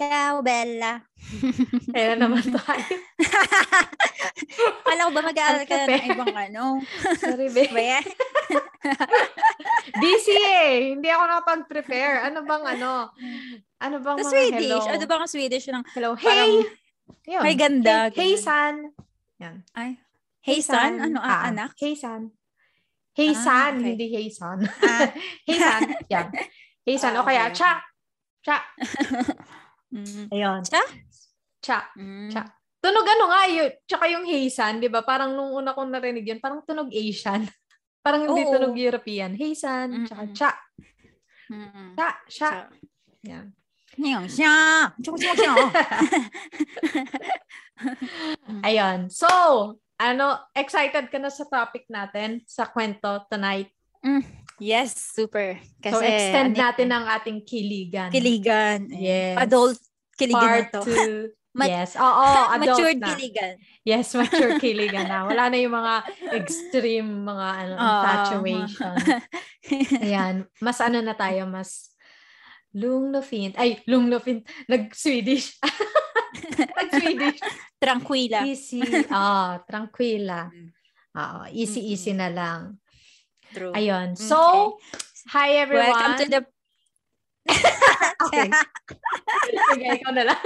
Ciao, Bella. Kaya naman tayo. Kala ko ba mag-aaral ka na ng ibang ano? Sorry, babe. Ba yan? Hindi ako nakapag-prepare. Ano bang ano? Ano bang Sa mga Swedish. hello? Ano ba ang Swedish ng Hello. Parang- Hey! Yun. Ay, ganda. Hey, san. Yan. Ay. Hey, son? Ano, ah, anak? Hey san. Hey Ah, san, okay. hindi hey son. Ah. hey san. Yan. Hey san. Ah, o kaya, okay. cha. Cha. Mm. Ayun. Cha? Cha. Mm. Cha. Tunog ano nga yun. Tsaka yung hey san, di ba? Parang nung una kong narinig yun, parang tunog Asian. parang hindi Oo. tunog European. Hey san. Tsaka cha. Mm. Cha. Cha. Yan. Ngayon, siya. Siya. Ayun. So, ano, excited ka na sa topic natin, sa kwento tonight. Yes, super. Kasi, so, extend ano, natin ang ating kiligan. Kiligan. Yes. Adult kiligan Part na to. 2. Mat- yes. Oo, adult Matured na. kiligan. Yes, mature kiligan na. Wala na yung mga extreme, mga ano, Oo, infatuation. Ayan. Mas ano na tayo, mas lunglofint. Ay, lunglofint. Nag-Swedish. Nag-Swedish. Tranquila. Easy. Ah, tranquila. Mm. Oo, easy-easy na lang. True. Ayun. Okay. So, hi everyone. Welcome to the Okay. Sige, ikaw na lang.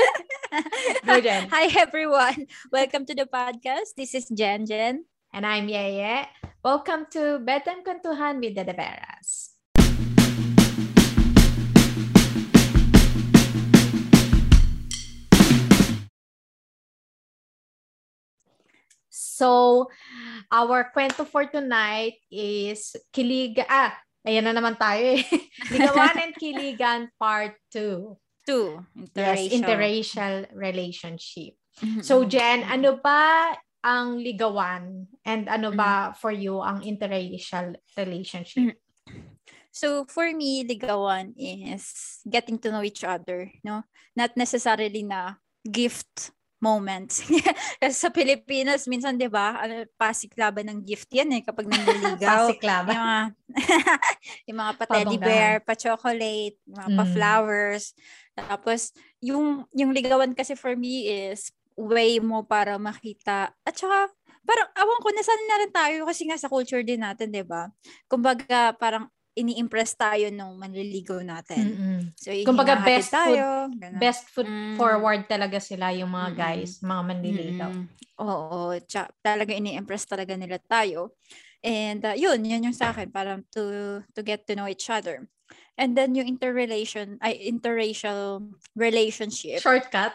Go, Jen. Hi everyone. Welcome to the podcast. This is Jen Jen. And I'm Yeye. Welcome to Betang Kwentuhan with the Deveras. So, our kwento for tonight is Kiliga. Ah, ayan na naman tayo eh. Ligawan and Kiligan Part 2. Two. Yes, Interracial. interracial relationship. Mhm. So, Jen, ano ba ang ligawan? And ano ba Mm. for you ang interracial relationship? So for me, ligawan is getting to know each other, no? Not necessarily na gift moments. Kasi sa Pilipinas, minsan, di ba, ano, pasiklaban ng gift yan eh, kapag nanliligaw. Pasiklaban. yung mga, yung mga pa-teddy bear, pa-chocolate, mga Mm. pa-flowers. Tapos, yung, yung ligawan kasi for me is way mo para makita. At saka, parang, awan ko, nasan na rin tayo kasi nga sa culture din natin, di ba? Kumbaga, parang ini-impress tayo nung manliligaw natin. Mm-mm. So, Kumbaga, best tayo. ganun. Best foot Mm. forward talaga sila yung mga Mm-mm. guys, mga manliligaw. Mm-mm. Oo, tsa, talaga ini-impress talaga nila tayo. And uh, yun, yun yung sa akin, parang to, to get to know each other. And then yung interrelation, ay, interracial relationship, Shortcut.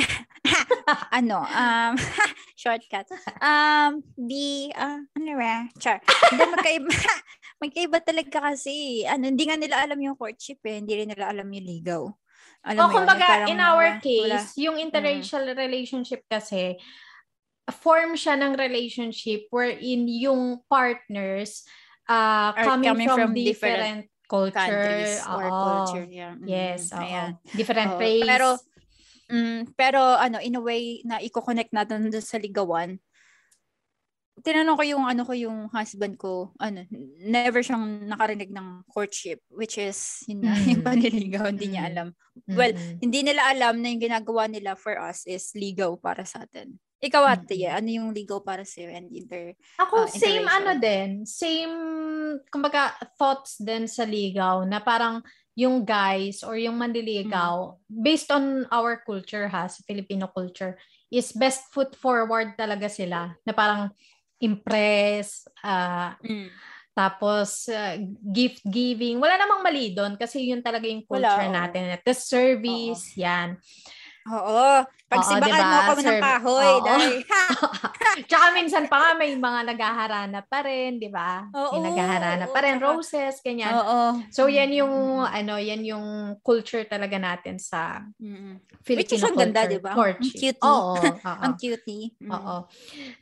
ano, um, shortcut. Um, the, uh, ano ba? Char. Hindi, magkaiba, magkaiba talaga kasi. Ano, hindi nga nila alam yung courtship eh. Hindi rin nila alam yung ligaw. Alam O mo yun, kumbaga, parang in our case, wala. Mm. yung interracial relationship kasi, form siya ng relationship wherein yung partners uh, coming, coming from, from different, culture. countries or Oo. culture. Yeah. Mm, Yes, ayan. Different Oo, race. pero, Mm, pero ano, in a way na i-connect natin sa ligawan, tinanong ko yung ano ko yung husband ko, ano, never siyang nakarinig ng courtship, which is yun na, Mm. yung panliligaw, hindi niya Mm. alam. well, Mm-mm. Hindi nila alam na yung ginagawa nila for us is ligaw para sa atin. Ikaw ate, Mm-mm. ano yung ligaw para sa and inter Ako, uh, same ano din. Same, kumbaga, thoughts din sa ligaw na parang yung guys or yung manliligaw, based on our culture ha, sa Filipino culture, is best foot forward talaga sila. Na parang impress, ah, Mm. tapos ah, gift giving. Wala namang mali doon kasi yun talaga yung Wala, culture oo. natin. At the service, yan. Oo. Pag Oo, diba? mo ako ng Serve- kahoy. Oo. dahil, Tsaka minsan pa nga may mga naghaharana pa rin, di ba? Oo, May naghaharana pa rin, tsaka- roses, ganyan. Oo. So yan yung ano, yan yung culture talaga natin sa Mm-mm. Filipino Which is ang ganda, di ba? Ang cute. Oo. Ang cutie. Mm. Oo.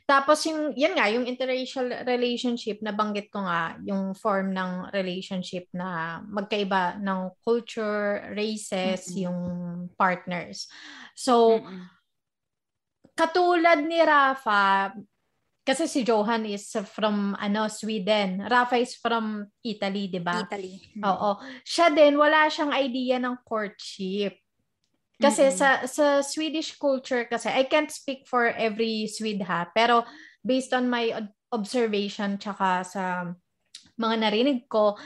Tapos yung yan nga, yung interracial relationship nabanggit ko nga yung form ng relationship na magkaiba ng culture, races, Mm-mm. yung partners. So Mm-mm. Katulad ni Rafa, kasi si Johan is from ano Sweden. Rafa is from Italy, 'di ba? Italy. Mm. Oo. Siya din wala siyang idea ng courtship. Kasi Mm-mm. sa sa Swedish culture kasi I can't speak for every Swede ha, pero based on my ob- observation tsaka sa mga narinig ko,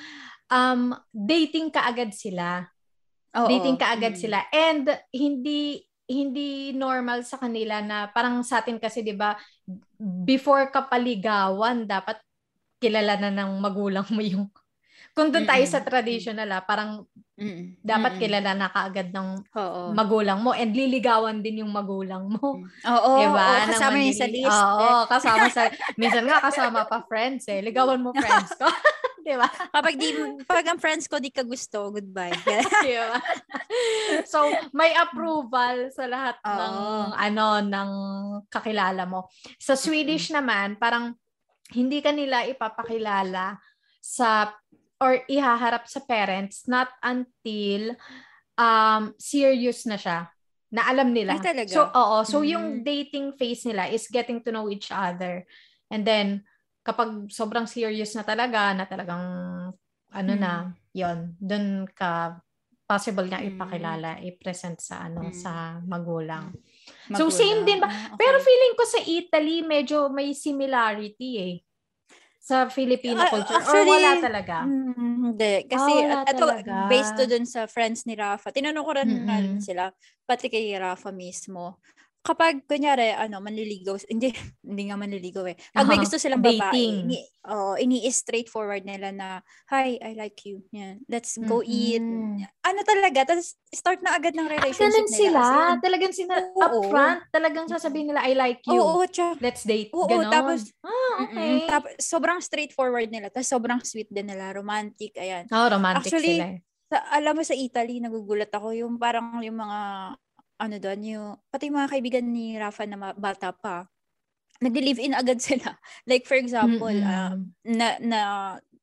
um dating kaagad sila. Oo. Dating kaagad Mm. sila and hindi hindi normal sa kanila na parang sa atin kasi 'di ba before ka paligawan dapat kilala na ng magulang mo yung kung doon tayo sa traditional ah, parang Mm-mm. dapat Mm-mm. kilala na kaagad ng Oo. magulang mo and liligawan din yung magulang mo. Oo, diba? oo, kasama yun sa list. Oo, kasama sa, minsan nga kasama pa friends eh. Ligawan mo friends ko. diba? Kapag di, pag ang friends ko di ka gusto, goodbye. diba? so, may approval sa lahat Oo. ng, ano, ng kakilala mo. Sa Swedish naman, parang hindi ka nila ipapakilala sa or ihaharap sa parents not until um serious na siya na alam nila. Ay, talaga? So, oo. So, Mm. yung dating phase nila is getting to know each other. And then, kapag sobrang serious na talaga, na talagang, ano Mm. na, yon doon ka possible Mm. ipakilala, i-present sa, ano, Mm. sa magulang. Magulang. So, same din ba? Ah, okay. Pero feeling ko sa Italy, medyo may similarity eh. Sa Filipino Ah, culture. actually, or wala talaga. Mm, hindi. Kasi, Ah, wala at- ito, talaga. based to dun sa friends ni Rafa, tinanong ko rin rin sila, pati kay Rafa mismo. Kapag, kunyari, ano, manliligaw, hindi, hindi nga manliligaw eh. Pag may Aha, gusto silang babae, dating. ini, oh, ini-straightforward nila na, hi, I like you. Yan. Let's go eat. Ano talaga, tapos start na agad ng At relationship ganun nila. sila. As in, Talagang sina Oo. upfront. Talagang sasabihin nila, I like you. Oo, tsaka, Let's date. Oo, Ganon. tapos- ah, okay. tapos, sobrang straightforward nila. Tapos sobrang sweet din nila. Romantic, ayan. oh, romantic Actually, sila. eh. Sa, alam mo sa Italy, nagugulat ako yung parang yung mga, ano doon, yung, pati yung mga kaibigan ni Rafa na bata pa, nag-live-in agad sila. Like, for example, Mm-mm. um, na, na,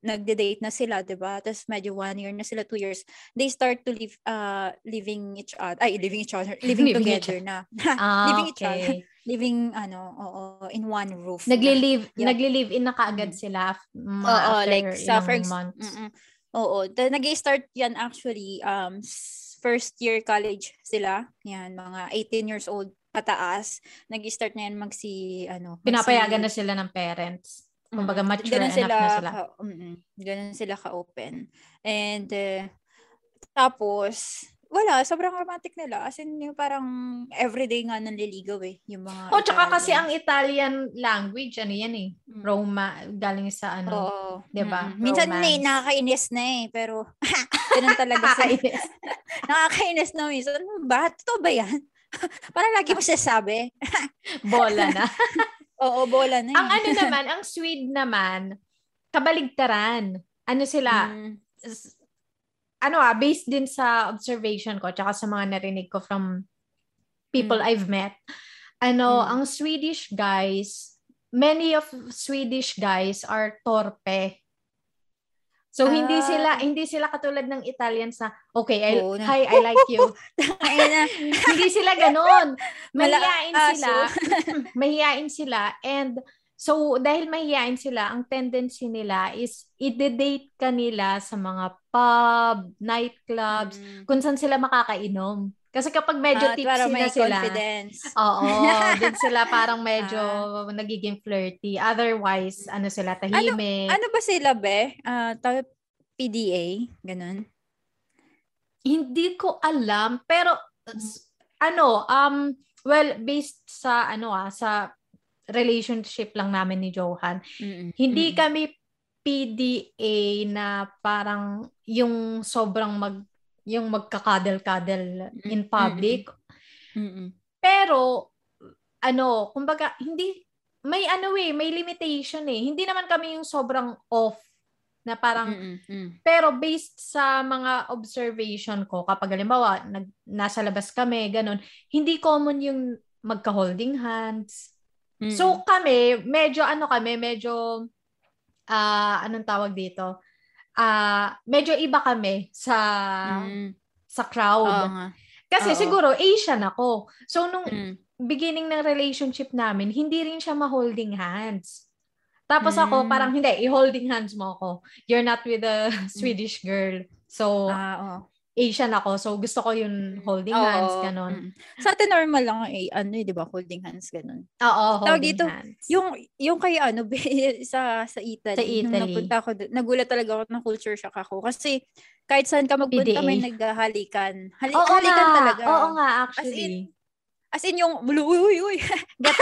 nagde-date na sila, 'di ba? Tapos medyo one year na sila, two years. They start to live, uh, living each other, ay, living each other, living, Living each together na. ah, living each other. okay. living, ano, oo, in one roof. na. Nagli-live, Yeah. nagli-live in na kaagad Mm. sila mga Oo, after like sa first, months. mm-mm. Oo, nag start yan actually, um, first year college sila, yan, mga 18 years old pataas, nag-start na yan magsi, ano, magsi- Pinapayagan na sila ng parents. Kumbaga, Mm, mature ganun enough na sila. Ka, mm, ganun sila ka-open. And, eh, tapos, wala, sobrang romantic nila. As in, yung parang everyday nga nanliligaw eh, yung mga Oh, tsaka kasi ang. Italian language, ano yan eh. Mm. Roma, galing sa ano. Oo. diba? Mm-mm. Minsan Romance. eh, nakakainis na eh, pero ganun talaga. Kakainis. Nakakainis na minsan. Ano ba? Totoo ba yan? Parang lagi mo sasabi. Bola na. Oo, bola na ang eh. ano naman, ang Swede naman, kabaligtaran. Ano sila, Mm. Ano ah, based din sa observation ko, tsaka sa mga narinig ko from people Mm. I've met, ano, Mm. ang Swedish guys, many of Swedish guys are torpe. So hindi Ah. sila hindi sila katulad ng Italians na okay, I, na. hi, I like you. Hindi sila ganon. Mala- Mahihain aso. sila. mahihain sila and so dahil mahihain sila, ang tendency nila is i-date ka nila sa mga pub, nightclubs, Mm. kung saan sila makakainom. Kasi kapag medyo Ah, tipsy na sila, confidence. oo, dun sila parang medyo Ah. nagiging flirty. Otherwise, ano sila, tahimik. Ano ba sila, be? Ah, tawag PDA? Ganun? Hindi ko alam, pero ano, um well based sa ano ah sa relationship lang namin ni Johan. Mm-mm. Hindi Mm-mm. kami PDA na parang yung sobrang mag yung magkakadel-kadel in public. Mm-mm. Pero ano, kumbaga hindi may ano eh, may limitation eh. Hindi naman kami yung sobrang off na parang Mm-mm. Mm. pero based sa mga observation ko, kapag halimbawa, nag, nasa labas kami, ganun, hindi common yung magka-holding hands. So kami, medyo ano kami, medyo, ah anong tawag dito? Ah medyo iba kami sa Mm. sa Oo crowd. nga. Kasi oo. siguro Asian ako. So nung Mm. beginning ng relationship namin, hindi rin siya ma-holding hands. Tapos ako, Mm. parang hindi, i-holding hands mo ako. You're not with a Swedish girl. So, Ah, oo. Asian ako, so gusto ko yung holding Oo, hands, ganon. mm. Sa atin normal lang eh, ano eh, 'di ba, holding hands ganun. Oo, Tawag holding dito, hands. Yung yung kay ano sa sa Italy, Sa nung Italy. napunta ako nagulat talaga ako ng culture shock ako kasi kahit saan ka magpunta may naghahalikan. Hali, Oo halikan nga, talaga. oo nga, As actually. in, as in yung uy uy uy,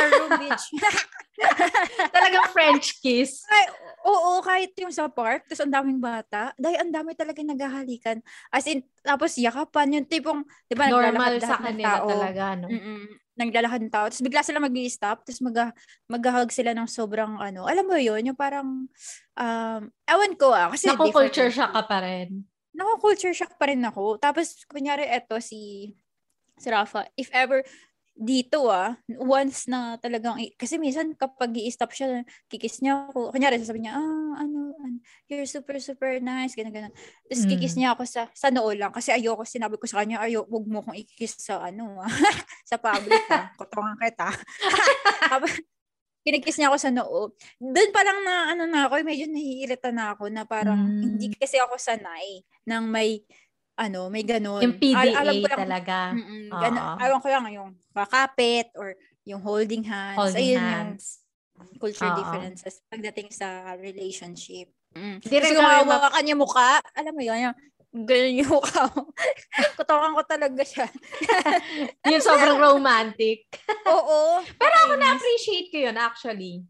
a room bitch. Talagang French kiss. Ay, oo, kahit yung sa park, tapos ang daming bata, dahil ang dami talaga naghahalikan. As in, tapos yakapan, yung tipong, di ba, Normal sa kanila tao. talaga, no? Mm-mm. Naglalakad ng tao. Tapos bigla sila mag stop tapos mag mag-hug sila ng sobrang ano. Alam mo yun, yung parang, um, ewan ko ah. Kasi Naku, different culture eh. shock ka pa rin. Naku, culture shock pa rin ako. Tapos, kunyari, eto si, si Rafa, if ever, dito ah, once na talagang, kasi minsan kapag i-stop siya, kikis niya ako. Kunyari, sasabihin niya, ah, ano, ano, you're super, super nice, ganun, ganun. Tapos Mm. kikis niya ako sa, sa noo lang. Kasi ayoko, sinabi ko sa kanya, ayoko, huwag mo akong ikikis sa, ano, ah, sa public, ah. Kutongan kita. Tapos, kinikis niya ako sa noo. Doon pa lang na, ano na ako, medyo naiirita na ako na parang, Mm. hindi kasi ako sanay ng may, ano, may ganun. Yung PDA Al- alam ko lang, talaga. Mm-mm, ganun, alam ko lang yung kakapit or yung holding hands. Holding Ayun hands. yung culture Oo. differences pagdating sa relationship. Mm. Hindi rin hawakan yung mukha, alam mo yun, yung ganun yung mukha mo. Kutokan ko talaga siya. yung sobrang romantic. Oo. Pero ako na-appreciate ko yun actually.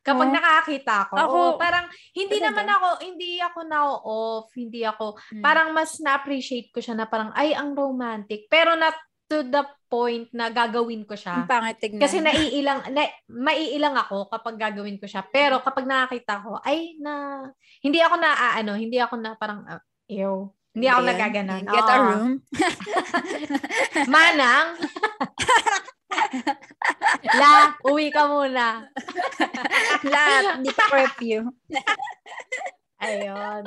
Kapag Oh. nakakita ko, Ako, oo, parang hindi talaga? naman ako, hindi ako na-off, hindi ako, Mm. parang mas na-appreciate ko siya na parang, ay, ang romantic. Pero not to the point na gagawin ko siya. Ang pangit tignan. Kasi naiilang, na, maiilang ako kapag gagawin ko siya. Pero kapag nakakita ko, ay, na, hindi ako na, ah, ano, hindi ako na parang, uh, ew. Hindi ako Ayan. nagaganon. Get a Oo. room. Manang, La, uwi ka muna. Hindi pa curfew. Ayun.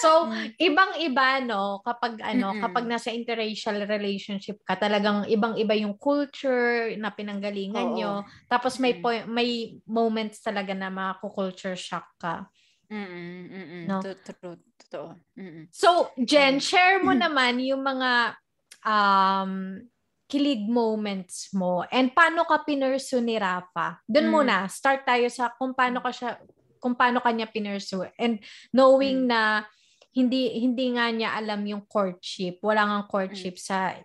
So, Mm. ibang-iba, no? Kapag, ano, Mm-mm. kapag nasa interracial relationship ka, talagang ibang-iba yung culture na pinanggalingan Oo. nyo. Tapos may, point, may moments talaga na mako-culture shock ka. Mm-mm. No? Totoo. Totoo. So, Jen, share mo naman yung mga um, kilig moments mo and paano ka pinursu ni Rafa. Doon Mm. muna, start tayo sa kung paano ka siya kung paano kanya pinursu and knowing Mm. na hindi hindi nga niya alam yung courtship. Wala nga courtship sa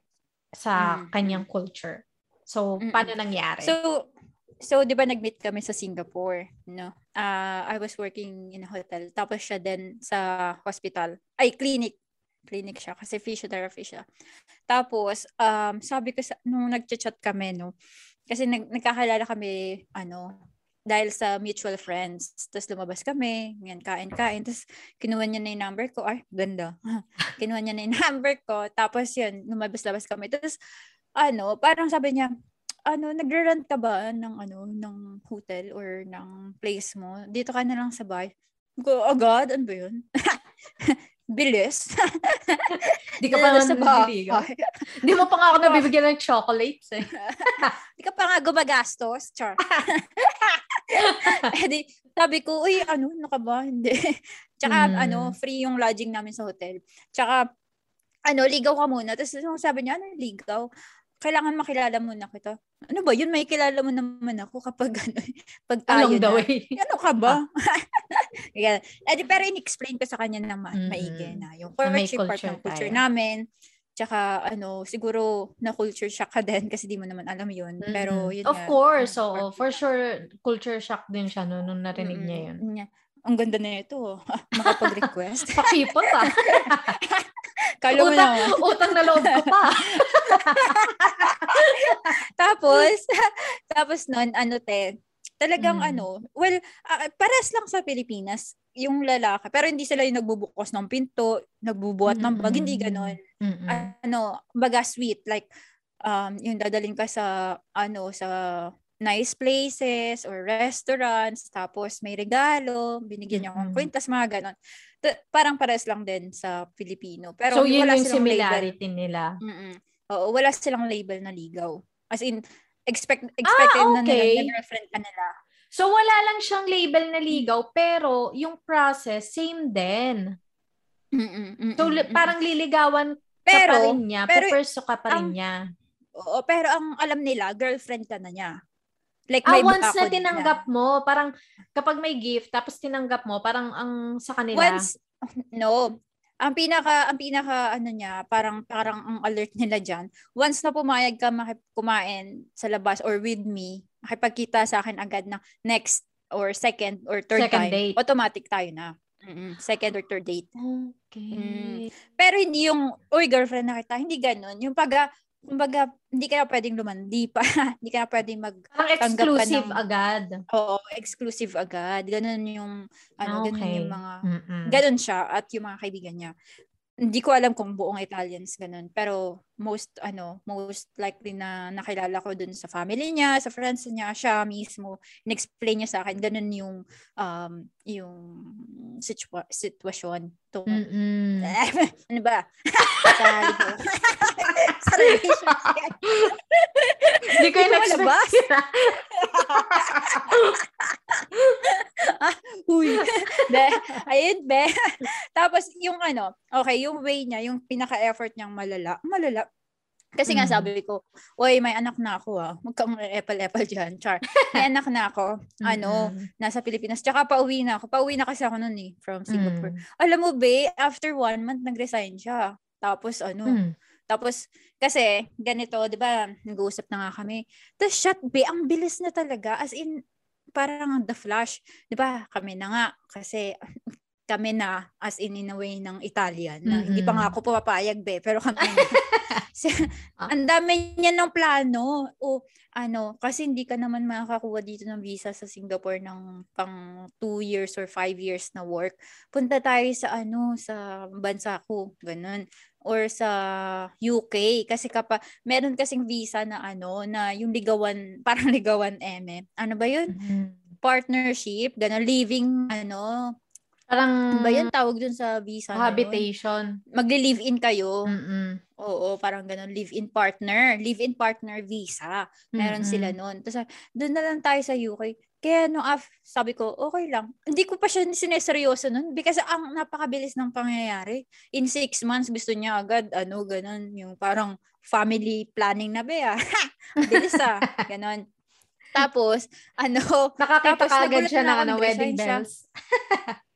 sa Mm. kanyang culture. So, Mm-mm. paano nangyari? So, so 'di ba nag-meet kami sa Singapore, no? Ah, I was working in a hotel. Tapos siya din sa hospital. Ay, clinic. Clinic siya kasi physiotherapy siya. Tapos, um, sabi ko sa nung nagchat-chat kami, no. Kasi nag, nagkakalala kami ano dahil sa mutual friends. Tapos lumabas kami, ngayon kain-kain. Tapos kinuha niya na yung number ko. Ay, ganda. kinuha niya na yung number ko. Tapos yun, lumabas-labas kami. Tapos, ano, parang sabi niya, ano, nagre-rent ka ba ng ano, ng hotel or ng place mo? Dito ka na lang sa bahay. Ko, agad, ano ba yun? Bilis. Di ka pa nga sa nabibigyan. bahay. Di mo pa nga ako nabibigyan ng chocolates eh. Di ka pa nga gumagastos. Char. eh di, sabi ko, uy, ano, ano ka ba? Hindi. Tsaka, Mm. ano, free yung lodging namin sa hotel. Tsaka, ano, ligaw ka muna. Tapos sabi niya, ano, ligaw? Kailangan makilala muna kita. Ano ba yun? May kilala mo naman ako kapag, ano, pag tayo Along the na. way. Ano ka ba? Yan. Eh, di, pero in-explain ko sa kanya na ma- Mm-mm. maigi na. Yung courtship part ng culture tayo. namin. Tsaka, ano, siguro na culture shock ka din kasi di mo naman alam yun. Pero, Mm-mm. yun Of nga, course, oo. part- For sure, culture shock din siya no, nung narinig Mm-mm. niya yun. Niya. Ang ganda na ito. oh. Makapag-request. Pakipot ah. Kala mo utang, naman. utang na loob ko pa. tapos, tapos nun, ano te, talagang Mm. ano, well, ah, pares lang sa Pilipinas, yung lalaki, pero hindi sila yung nagbubukas ng pinto, nagbubuhat ng bag, hindi ganon. Mm-mm. Ano, baga sweet, like, um, yung dadalhin ka sa, ano, sa nice places or restaurants, tapos may regalo, binigyan niya akong Mm-mm. kwintas, mga ganon. Parang pares lang din sa Pilipino. Pero so, yun wala yung silang label. similarity nila. Mm-mm. Oo, wala silang label na ligaw. As in, expect, expected na okay. nila, na girlfriend ka nila. So, wala lang siyang label na ligaw, pero yung process, same din. Mm-mm, mm-mm, So, li- parang liligawan pero, ka pa rin niya. Pero, puperso ka pa rin ang, niya. Oo, pero ang alam nila, girlfriend ka na niya. Like, ah, once na tinanggap nila. mo, parang kapag may gift, tapos tinanggap mo, parang ang sa kanila. Once, no. Ang pinaka, ang pinaka, ano niya, parang, parang ang alert nila dyan, once na pumayag ka makip, kumain sa labas or with me, makipagkita sa akin agad na next or second or third second time, date. automatic tayo na. Mm-mm. Second or third date. Okay. Mm. Pero hindi yung, uy, girlfriend na kita. Hindi ganun. Yung pag, kumbaga, hindi ka na pwedeng lumandi pa. hindi ka na pwedeng mag Ang exclusive ng, agad. Oo, exclusive agad. Ganun yung, ano, okay. ganun yung mga, Mm-mm. ganun siya at yung mga kaibigan niya hindi ko alam kung buong Italians ganun. Pero most, ano, most likely na nakilala ko dun sa family niya, sa friends niya, siya mismo, in-explain niya sa akin, ganun yung, um, yung situa- sitwasyon. To, ano ba? sa, relationship. Hindi ko in-expect. ah, huy. De, ayun, be. Tapos, yung ano, okay, yung way niya, yung pinaka-effort niyang malala, malala, kasi nga mm. sabi ko, oy, may anak na ako ah. Huwag kang epal-epal dyan. Char. May anak na ako. Ano, mm-hmm. nasa Pilipinas. Tsaka pauwi na ako. Pauwi na kasi ako noon eh, from Singapore. Mm. Alam mo, be, after one month, nag-resign siya. Tapos ano, mm. tapos kasi ganito, 'di ba? Nag-uusap na nga kami. Tapos shot be, ang bilis na talaga as in parang the flash, 'di ba? Kami na nga kasi kami na as in in a way ng Italian na mm-hmm. hindi pa nga ako pumapayag be pero kami na. Ah. ang dami niya ng plano o ano kasi hindi ka naman makakakuha dito ng visa sa Singapore ng pang 2 years or 5 years na work punta tayo sa ano sa bansa ko ganun or sa UK kasi kapag meron kasing visa na ano na yung ligawan parang ligawan eme ano ba yun mm-hmm. partnership ganun living ano Parang, ba yan tawag dun sa visa Habitation. Magli-live-in kayo. Mm-mm. Oo, parang ganun. Live-in partner. Live-in partner visa. Meron Mm-mm. sila nun. Tapos, doon na lang tayo sa UK. Kaya no, af, sabi ko, okay lang. Hindi ko pa siya sineseryoso nun because ang napakabilis ng pangyayari. In six months, gusto niya agad, ano, ganun. Yung parang family planning na ba, ah. Bilis ah. Ganun. Tapos, ano, nakakita tapos, ka agad siya ng ano, wedding bells.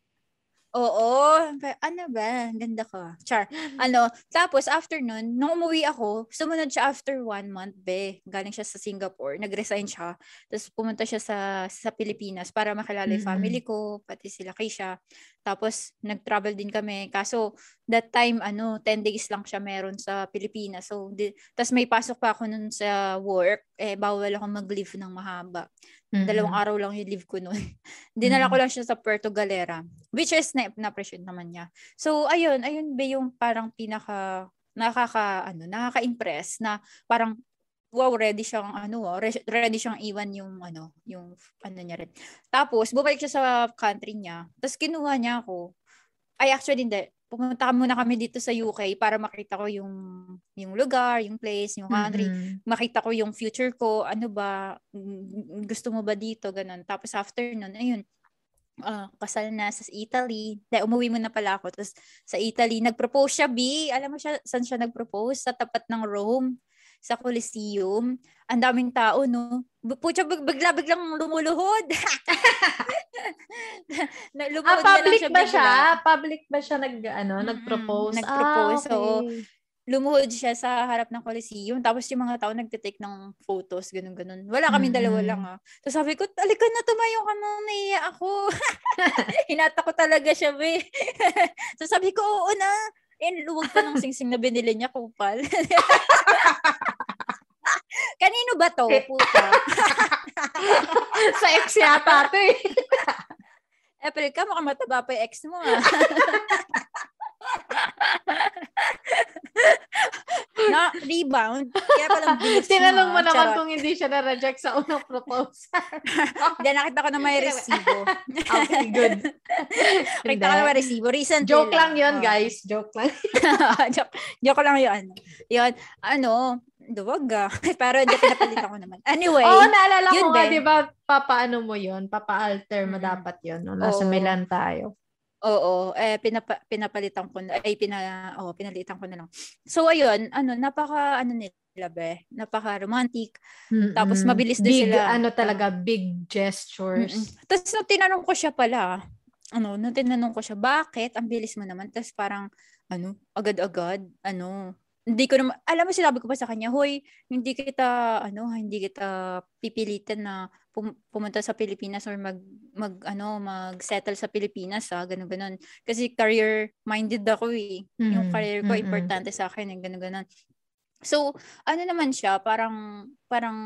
Oo. Ano ba? Ganda ko. Char. Ano, tapos after nun, nung umuwi ako, sumunod siya after one month, be. Galing siya sa Singapore. Nag-resign siya. Tapos pumunta siya sa, sa Pilipinas para makilala yung mm-hmm. family ko, pati sila siya. Tapos, nag-travel din kami. Kaso, that time, ano, 10 days lang siya meron sa Pilipinas. So, di, tapos may pasok pa ako nun sa work. Eh, bawal ako mag-leave ng mahaba. Mm-hmm. Dalawang araw lang yung leave ko noon. Dinala mm-hmm. ko lang siya sa Puerto Galera, which is na, na-appreciate naman niya. So, ayun, ayun ba yung parang pinaka nakaka ano, nakaka-impress na parang wow, ready siyang ano, oh, ready siyang iwan yung ano, yung ano niya rin. Tapos bumalik siya sa country niya. Tapos kinuha niya ako. Ay actually hindi pumunta muna kami dito sa UK para makita ko yung yung lugar, yung place, yung country, mm-hmm. makita ko yung future ko, ano ba, gusto mo ba dito, ganun. Tapos after nun, ayun, uh, kasal na sa Italy. Dahil umuwi mo na pala ako. Tapos sa Italy, nag-propose siya, B. Alam mo siya, saan siya nag-propose? Sa tapat ng Rome sa Coliseum. Ang daming tao, no? Pucha, bigla-biglang lumuluhod. lumuluhod ah, public siya ba siya? Public ba siya nag, ano, mm-hmm. nag-propose? Nag-propose, ah, okay. so lumuhod siya sa harap ng Coliseum. Tapos yung mga tao nagtitake ng photos, ganun-ganun. Wala kami mm-hmm. dalawa lang ah. So sabi ko, alika na, tumayo ka na, naiya ako. Hinata ko talaga siya, be. so sabi ko, oo na. And luwag pa ng singsing na binili niya, kupal. Kanino ba to, puta? Sa ex yata to eh. April ka, mukhang mataba pa yung ex mo ah. na rebound. Kaya palang bilis Tinanong mo naman kung hindi siya na-reject sa unang proposal. Hindi, nakita ko na may resibo. okay, good. nakita ko na may resibo. Recent Joke lang, lang yun, oh. guys. Joke lang. joke, joke lang yun. Yun, ano, Duwag ah. Pero hindi, pinapalitan ko naman. Anyway. Oo, oh, naalala ko nga, di ba, papaano mo yon Papa-alter mo mm-hmm. dapat yon no? Nasa oh. Milan tayo. Oo, eh pinapa, pinapalitan ko na ay pina oh, pinalitan ko na lang. So ayun, ano napaka ano nila be, napaka romantic. Mm-mm. Tapos mabilis din big, sila. ano talaga big gestures. Mm-mm. Tapos nung tinanong ko siya pala, ano, nung tinanong ko siya, bakit ang bilis mo naman? Tapos parang ano, agad-agad, ano, hindi ko naman, alam mo sinabi ko pa sa kanya, hoy, hindi kita, ano, hindi kita pipilitan na pum- pumunta sa Pilipinas or mag, mag, ano, mag-settle sa Pilipinas, ha, ganun, ganun. Kasi career-minded ako eh. Mm-hmm. Yung career ko, mm-hmm. importante sa akin, eh, ganun, ganun. So, ano naman siya, parang, parang,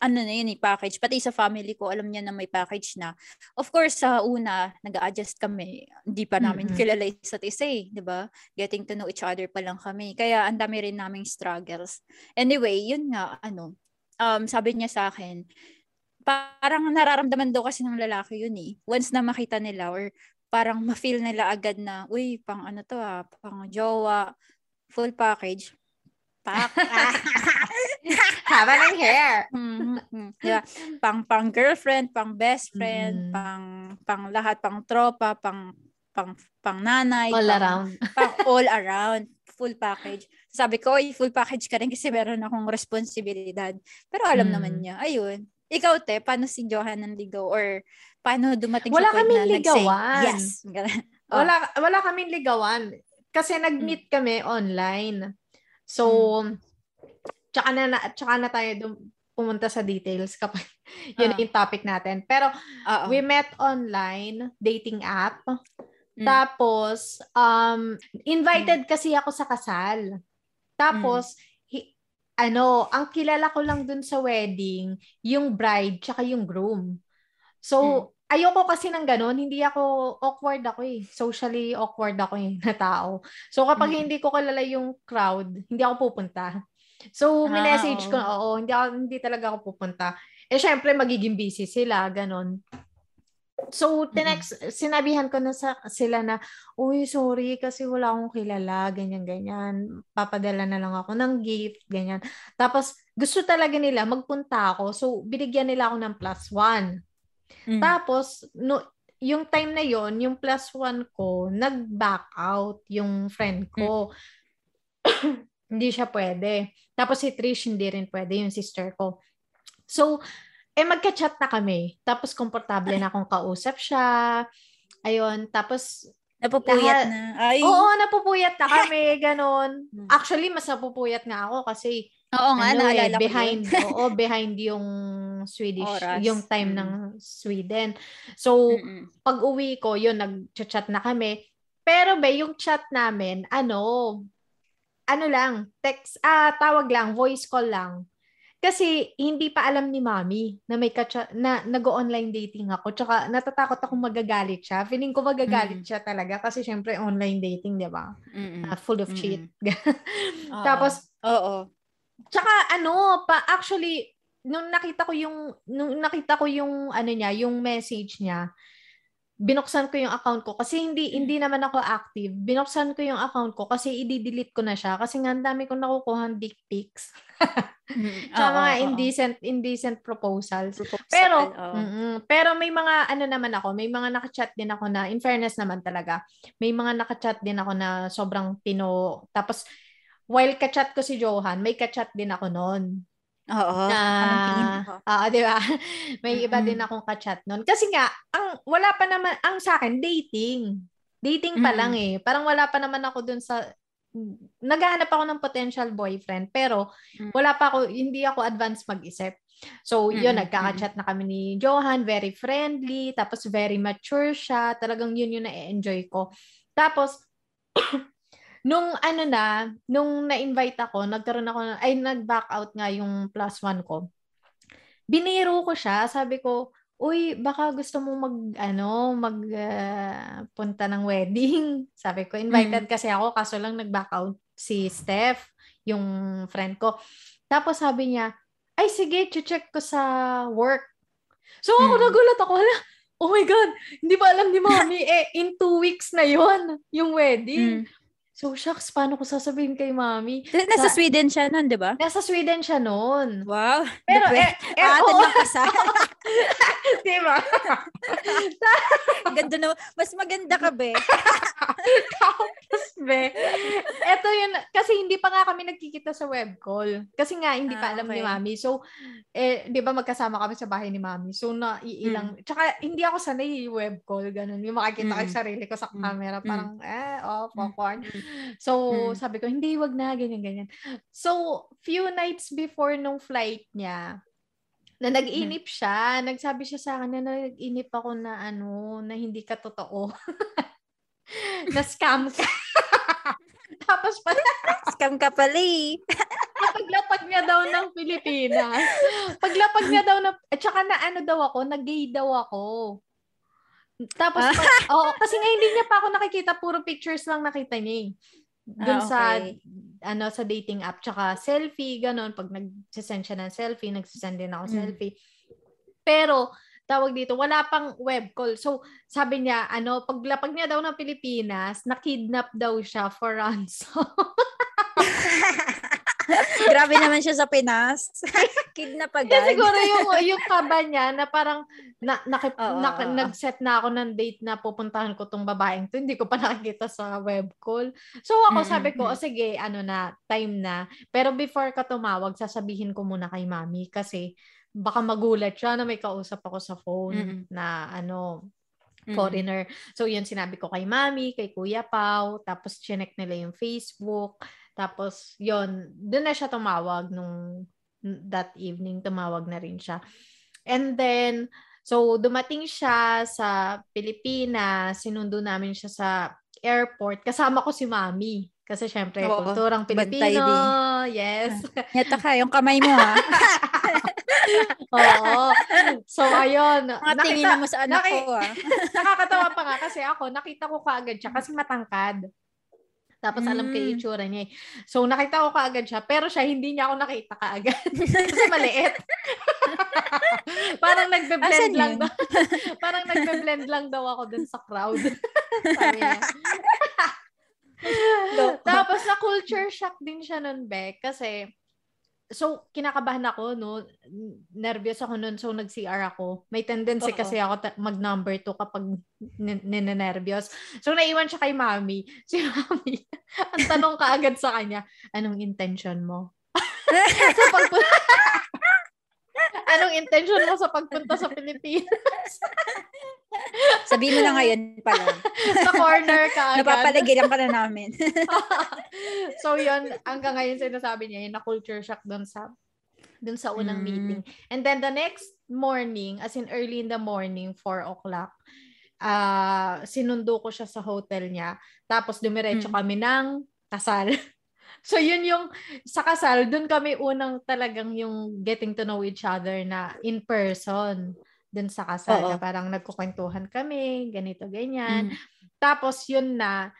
ano na yun, eh, package. Pati sa family ko, alam niya na may package na. Of course, sa una, nag adjust kami. Hindi pa namin mm-hmm. kilala isa't isa eh, di ba? Getting to know each other pa lang kami. Kaya ang dami rin naming struggles. Anyway, yun nga, ano, um, sabi niya sa akin, parang nararamdaman daw kasi ng lalaki yun eh. Once na makita nila or parang ma-feel nila agad na, uy, pang ano to ah, pang jowa, full package. Pak. Haba ng hair. Mm-hmm. Yeah. Pang pang girlfriend, pang best friend, mm-hmm. pang pang lahat, pang tropa, pang pang pang nanay, all pang, around. pang all around, full package. Sabi ko, Oy, full package ka rin kasi meron akong responsibilidad. Pero alam mm. naman niya. Ayun. Ikaw, te, paano si Johan ng ligaw? Or paano dumating wala sa point na ligawan. Yes. oh. Wala, wala kaming ligawan. Kasi nag-meet mm. kami online. So, mm. tsaka na, tsaka na tayo dum, pumunta sa details kapag yun uh. yung topic natin. Pero, Uh-oh. we met online, dating app. Mm. Tapos, um, invited mm. kasi ako sa kasal. Tapos, mm. hi, ano, ang kilala ko lang dun sa wedding, yung bride tsaka yung groom. So, mm. Ayoko kasi ng ganun, hindi ako awkward ako eh. Socially awkward ako eh na tao. So kapag mm-hmm. hindi ko kilala yung crowd, hindi ako pupunta. So, ah, minessage ko, oo, hindi, ako, hindi talaga ako pupunta. Eh, syempre, magiging busy sila, ganun. So, tinext, mm-hmm. sinabihan ko na sa, sila na, uy, sorry, kasi wala akong kilala, ganyan-ganyan. Papadala na lang ako ng gift, ganyan. Tapos, gusto talaga nila, magpunta ako. So, binigyan nila ako ng plus one. Mm. Tapos, no, yung time na yon yung plus one ko, nag-back out yung friend ko. Mm. hindi siya pwede. Tapos si Trish, hindi rin pwede, yung sister ko. So, eh magka-chat na kami. Tapos komportable na akong kausap siya. Ayun, tapos Napupuyat lahat, na. Ay. Oo, napupuyat na kami, ganun. Hmm. Actually, mas napupuyat nga ako kasi Oo nga, ano, eh, behind, oo, behind yung Swedish, Oras. yung time mm. ng Sweden. So, Mm-mm. pag uwi ko, yun, nag-chat na kami. Pero ba, yung chat namin, ano, ano lang, text, ah, tawag lang, voice call lang. Kasi hindi pa alam ni Mami na may kacha, na nag-online dating ako. Tsaka natatakot akong magagalit siya. Feeling ko magagalit mm. siya talaga kasi syempre online dating, 'di ba? Uh, full of Mm-mm. cheat. Tapos oo. Tsaka ano, pa actually nung nakita ko yung nung nakita ko yung ano niya, yung message niya, binuksan ko yung account ko kasi hindi hindi naman ako active. Binuksan ko yung account ko kasi i-delete ko na siya kasi nga ang dami kong nakukuha dick pics. mm, Sa mga oh, indecent indecent proposals. Proposal, pero pero may mga ano naman ako, may mga naka-chat din ako na in fairness naman talaga. May mga naka-chat din ako na sobrang pino tapos while ka-chat ko si Johan, may ka-chat din ako noon. Oo. Na, oo, di ba? May mm-hmm. iba din akong ka-chat noon. Kasi nga, ang wala pa naman, ang sa akin, dating. Dating pa mm-hmm. lang eh. Parang wala pa naman ako dun sa, naghahanap ako ng potential boyfriend, pero mm-hmm. wala pa ako, hindi ako advance mag-isip. So, mm-hmm. yun, nagkaka-chat na kami ni Johan, very friendly, tapos very mature siya, talagang yun yung na-enjoy ko. Tapos, nung ano na, nung na-invite ako, nagkaroon ako, ay nag-back out nga yung plus one ko. Biniro ko siya, sabi ko, uy, baka gusto mo mag, ano, mag uh, punta ng wedding. Sabi ko, invited mm. kasi ako, kaso lang nag-back out si Steph, yung friend ko. Tapos sabi niya, ay sige, check ko sa work. So ako mm. nagulat ako, hala, oh my God, hindi ba alam ni Mami, eh, in two weeks na yon yung wedding. Mm. So, shucks, paano ko sasabihin kay mami? Nasa sa, Sweden siya nun, di ba? Nasa Sweden siya nun. Wow. Pero, eh, eh, ah, oh. Di ba? Ganda na. Mas maganda ka, be. Tapos, be, eto yun, kasi hindi pa nga kami nagkikita sa web call. Kasi nga, hindi pa Ah, alam ni okay. Mami. So, eh, di ba magkasama kami sa bahay ni Mami. So, na iilang, tsaka hindi ako sanay web call, ganun. Yung makikita ko Mm. yung sarili ko sa Mm. camera, Mm. parang, eh, oh, popcorn. Mm. So, Mm. sabi ko, hindi, wag na, ganyan, ganyan. So, few nights before nung flight niya, na nag-inip siya, nagsabi siya sa akin na nag-inip ako na ano, na hindi ka totoo. na scam ka. Tapos pa, Scam ka pala eh. paglapag niya daw ng Pilipinas, paglapag niya daw ng, at saka na ano daw ako, nag-gay daw ako. Tapos, Ah. pa, oo, kasi nga hindi niya pa ako nakikita, puro pictures lang nakita niya eh. Dun Ah, sa, okay. ano, sa dating app, tsaka selfie, ganun. Pag nag-send siya ng selfie, nagsisend din ako Mm. selfie. Pero, tawag dito, wala pang web call. So, sabi niya, ano, paglapag niya daw ng Pilipinas, nakidnap daw siya for ransom. Grabe naman siya sa Pinas. Kidnap Kaya agad. siguro yung, yung kaba niya na parang na, nakip, Oo, na- nag-set na ako ng date na pupuntahan ko tong babaeng to. Hindi ko pa nakikita sa web call. So ako Mm-mm, sabi ko, mm. o sige, ano na, time na. Pero before ka tumawag, sasabihin ko muna kay mami kasi baka magulat siya na may kausap ako sa phone Mm-mm. na ano, foreigner. So, yun sinabi ko kay mami, kay Kuya Pau, tapos chinek nila yung Facebook. Tapos, yun, doon na siya tumawag nung that evening, tumawag na rin siya. And then, so, dumating siya sa Pilipinas, sinundo namin siya sa airport. Kasama ko si mami. Kasi syempre, Oo, kulturang Pilipino. Yes. Yata ka, yung kamay mo ha. Oo. So, ayun. Mga tingin mo sa anak naki- ko ah. Nakakatawa pa nga kasi ako, nakita ko kaagad siya kasi matangkad. Tapos alam ko yung Mm. itsura niya. eh. So nakita ko kaagad siya, pero siya hindi niya ako nakita kaagad. kasi maliit. parang nagbe-blend lang daw. parang nagbe-blend lang daw ako dun sa crowd. Sabi niya. Tapos na culture shock din siya nun, Beck. Kasi, so, kinakabahan ako, no? Nervous ako nun, so nag-CR ako. May tendency Oo. kasi ako ta- mag-number two kapag nin- ninenervyos. So, naiwan siya kay mami. Si mami, ang tanong ka agad sa kanya, anong intention mo? sa pagpunta, anong intention mo sa pagpunta sa Pilipinas? Sabihin mo na ngayon pala. sa corner ka agad. Napapalagilan ka na namin. so yun, hanggang ngayon sinasabi niya yun na culture shock doon sa doon sa unang Mm. meeting. And then the next morning, as in early in the morning, 4 o'clock, ah sinundo ko siya sa hotel niya. Tapos dumiretso Mm. kami ng kasal. so yun yung sa kasal, doon kami unang talagang yung getting to know each other na in person dun sa kasal Oo. na parang nagkukwentuhan kami, ganito, ganyan. Mm. Tapos yun na,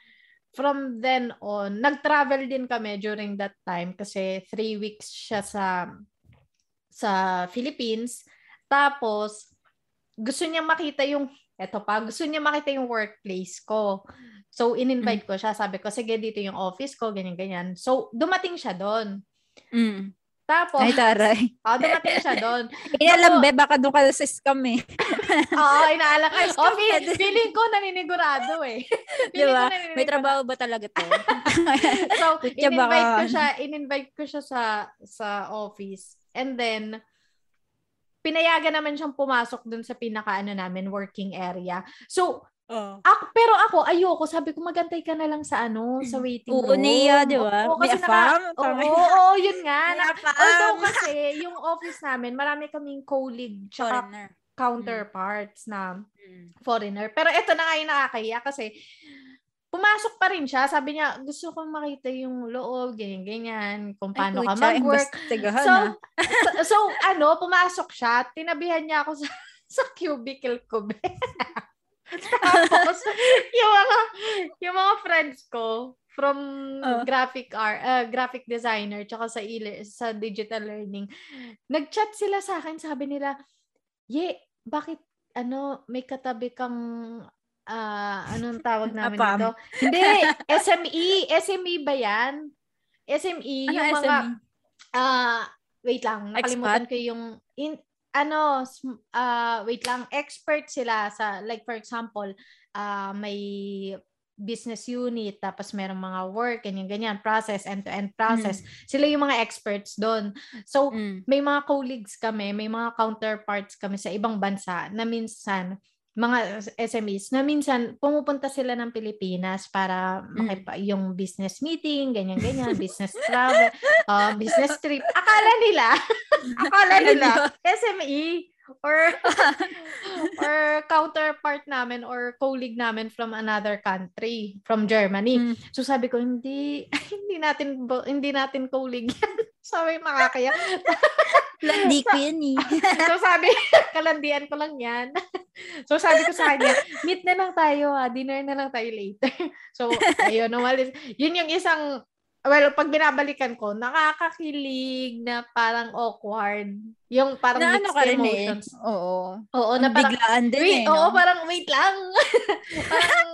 from then on, nag-travel din kami during that time kasi three weeks siya sa sa Philippines. Tapos, gusto niya makita yung, eto pa, gusto niya makita yung workplace ko. So, in-invite ko siya. Sabi ko, sige, dito yung office ko, ganyan-ganyan. So, dumating siya doon. Mm. Tapos, Ay, taray. ah, dumating siya doon. Inalambe, baka doon ka sa scam eh. Oo, inaalam. Ay, oh, feel, stupid. feeling ko naninigurado eh. Feeling ko ba? naninigurado. May trabaho ba talaga to? so, in-invite ko siya, in-invite ko siya sa sa office. And then pinayagan naman siyang pumasok dun sa pinaka ano namin working area. So, Oh. ako, pero ako ayoko, sabi ko magantay ka na lang sa ano, sa waiting Oo, room. Niya, di ba? Oo, May afam? naka, oo, oo, yun nga. Na, although kasi yung office namin, marami kaming colleague tsaka Foreigner. counterparts na Mm. foreigner. Pero ito na nga yung nakakaya kasi pumasok pa rin siya. Sabi niya, gusto kong makita yung loob, ganyan-ganyan, kung paano ka putya, mag-work. So, ah. so, so, ano, pumasok siya, tinabihan niya ako sa, sa cubicle ko. Tapos, yung mga, yung mga friends ko, from Oh. graphic art, uh, graphic designer, tsaka sa, e- sa digital learning, nag-chat sila sa akin, sabi nila, Ye, bakit, ano, may katabi kang, ah, anong tawag namin Apam. dito? Hindi, SME. SME ba yan? SME, Ano yung mga, SME? ah, wait lang, nakalimutan Expat? ko yung, in, ano, uh, wait lang, expert sila sa, like for example, uh, may business unit, tapos merong mga work, ganyan-ganyan, process, end-to-end process. Mm. Sila yung mga experts doon. So, mm. may mga colleagues kami, may mga counterparts kami sa ibang bansa na minsan, mga SMEs, na minsan pumupunta sila ng Pilipinas para mm. makipa yung business meeting, ganyan-ganyan, business travel, uh, business trip. Akala nila, akala nila, SME, or or counterpart namin or colleague namin from another country from Germany. Mm. So sabi ko hindi hindi natin hindi natin colleague yan. sabi makakaya. Landi ko yan eh. so sabi, kalandian ko lang yan. so sabi ko sa kanya, meet na lang tayo ha, dinner na lang tayo later. so ayun, umalis. Yun yung isang well, pag binabalikan ko, nakakakilig na parang awkward. Yung parang na, mixed ano eh. emotions. Eh. Oo. Oo, na parang, biglaan din wait, eh. No? Oo, parang wait lang. parang,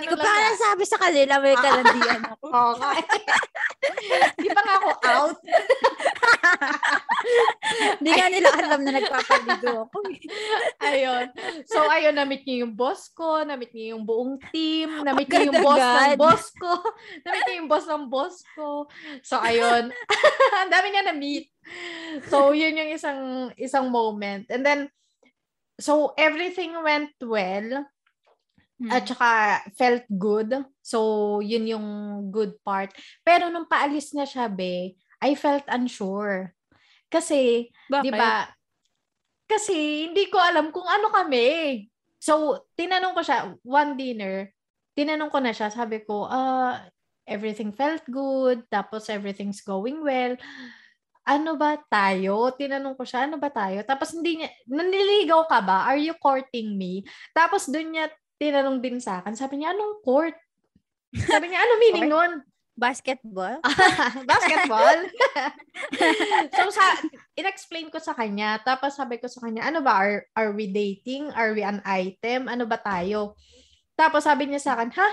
Hindi ko pa na. sabi sa kanila, may kalandian ako. Oo. Di pa nga ako out. Hindi nga nila alam na nagpapaligo ako. ayun. So, ayun, na-meet niyo yung boss ko, na-meet niyo yung buong team, na-meet niyo yung boss ng boss ko, na-meet niyo yung boss ng boss ko. So, ayun. Ang dami niya na-meet. So, yun yung isang isang moment. And then, so, everything went well. Hmm. At saka felt good. So, yun yung good part. Pero nung paalis na siya, be, I felt unsure. Kasi, di ba, kasi hindi ko alam kung ano kami. So, tinanong ko siya, one dinner, tinanong ko na siya, sabi ko, uh, everything felt good, tapos everything's going well. Ano ba tayo? Tinanong ko siya, ano ba tayo? Tapos hindi niya, naniligaw ka ba? Are you courting me? Tapos doon niya tinanong din sa akin, sabi niya, anong court? Sabi niya, ano meaning nun? Basketball? Basketball? so, sa, in-explain ko sa kanya, tapos sabi ko sa kanya, ano ba, are, are we dating? Are we an item? Ano ba tayo? Tapos sabi niya sa akin, ha?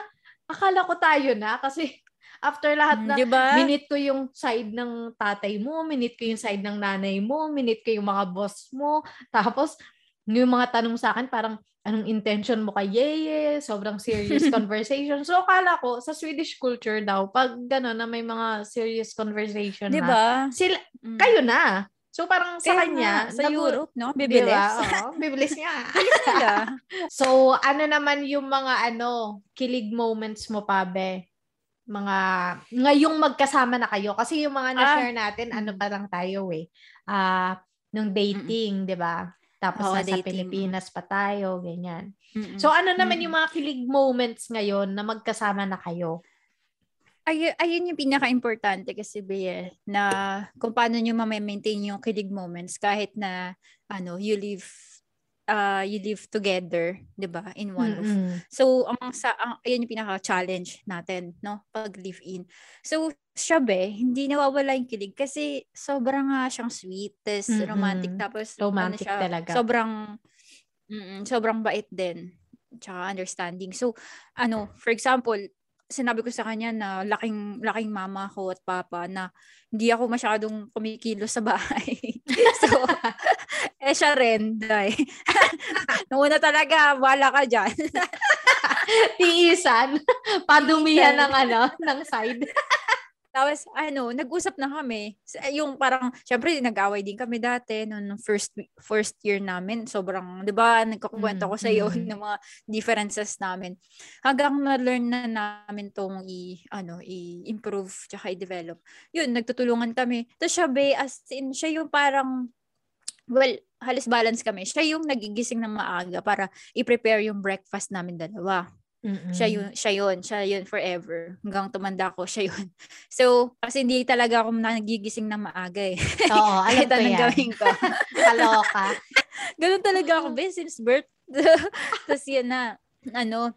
Akala ko tayo na kasi after lahat na diba? minute ko yung side ng tatay mo, minute ko yung side ng nanay mo, minute ko yung mga boss mo, tapos yung mga tanong sa akin parang anong intention mo kay Yeye, sobrang serious conversation. So, akala ko, sa Swedish culture daw, pag gano'n na may mga serious conversation diba? na, sila, mm. kayo na. So, parang sa Kaya kanya, nga, sa nagu- Europe, no? Bibilis. Diba? Oo, bibilis nga. so, ano naman yung mga, ano, kilig moments mo pa, be? Mga, ngayong magkasama na kayo. Kasi yung mga na-share ah. natin, ano pa lang tayo eh. Ah, uh, nung dating, di ba? Tapos Oo, nasa dating. Pilipinas pa tayo, ganyan. Mm-mm. So ano naman Mm-mm. yung mga kilig moments ngayon na magkasama na kayo? Ay, ayun yung pinaka-importante kasi Bea, na kung paano nyo ma-maintain yung kilig moments kahit na ano, you live uh, you live together, 'di ba? In one mm-hmm. roof. So ang sa ang ayun yung pinaka-challenge natin, no? Pag live in. So siya be, hindi nawawala yung kilig kasi sobrang nga uh, siyang sweet, tas mm-hmm. romantic tapos romantic ano siya, talaga. Sobrang mm, sobrang bait din. Tsaka understanding. So ano, for example, sinabi ko sa kanya na laking laking mama ko at papa na hindi ako masyadong kumikilos sa bahay. so, eh siya rin, dahil. Noong talaga, wala ka dyan. Tiisan. Padumihan ng ano, ng side. Tapos, ano, nag-usap na kami. Yung parang, syempre, nag-away din kami dati noong first first year namin. Sobrang, di ba, nagkakwento ko sa iyo mm-hmm. ng mga differences namin. Hanggang na-learn na namin tong i, ano, i-improve tsaka i-develop. Yun, nagtutulungan kami. Tapos siya, be, as in, siya yung parang, well, halos balance kami. Siya yung nagigising ng maaga para i-prepare yung breakfast namin dalawa. Mm-mm. Siya yun, siya yun, siya yun forever. Hanggang tumanda ko, siya yun. So, kasi hindi talaga ako nagigising na maaga eh. Oo, alam ko yan. gawin ko. Kaloka. Ganun talaga ako, be, since birth. Tapos yun na, ano,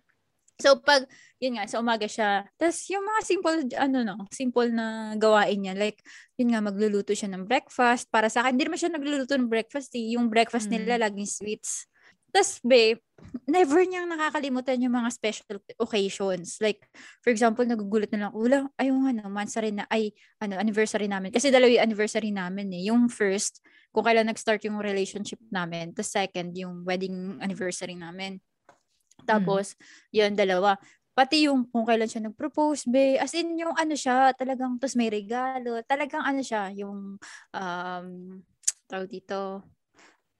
so pag, yun nga, sa umaga siya. Tapos yung mga simple, ano no, simple na gawain niya. Like, yun nga, magluluto siya ng breakfast. Para sa akin, hindi naman siya nagluluto ng breakfast. Eh. Yung breakfast mm. nila, laging sweets. Tapos, babe, never niyang nakakalimutan yung mga special occasions. Like, for example, nagugulat na lang, ulang, ay, yung ano, mansari na, ay, ano, anniversary namin. Kasi dalawa yung anniversary namin eh. Yung first, kung kailan nag-start yung relationship namin. Tapos second, yung wedding anniversary namin. Tapos, mm. yun, dalawa. Pati yung kung kailan siya nag-propose, be, as in yung ano siya, talagang, tapos may regalo, talagang ano siya, yung, um, tawag dito,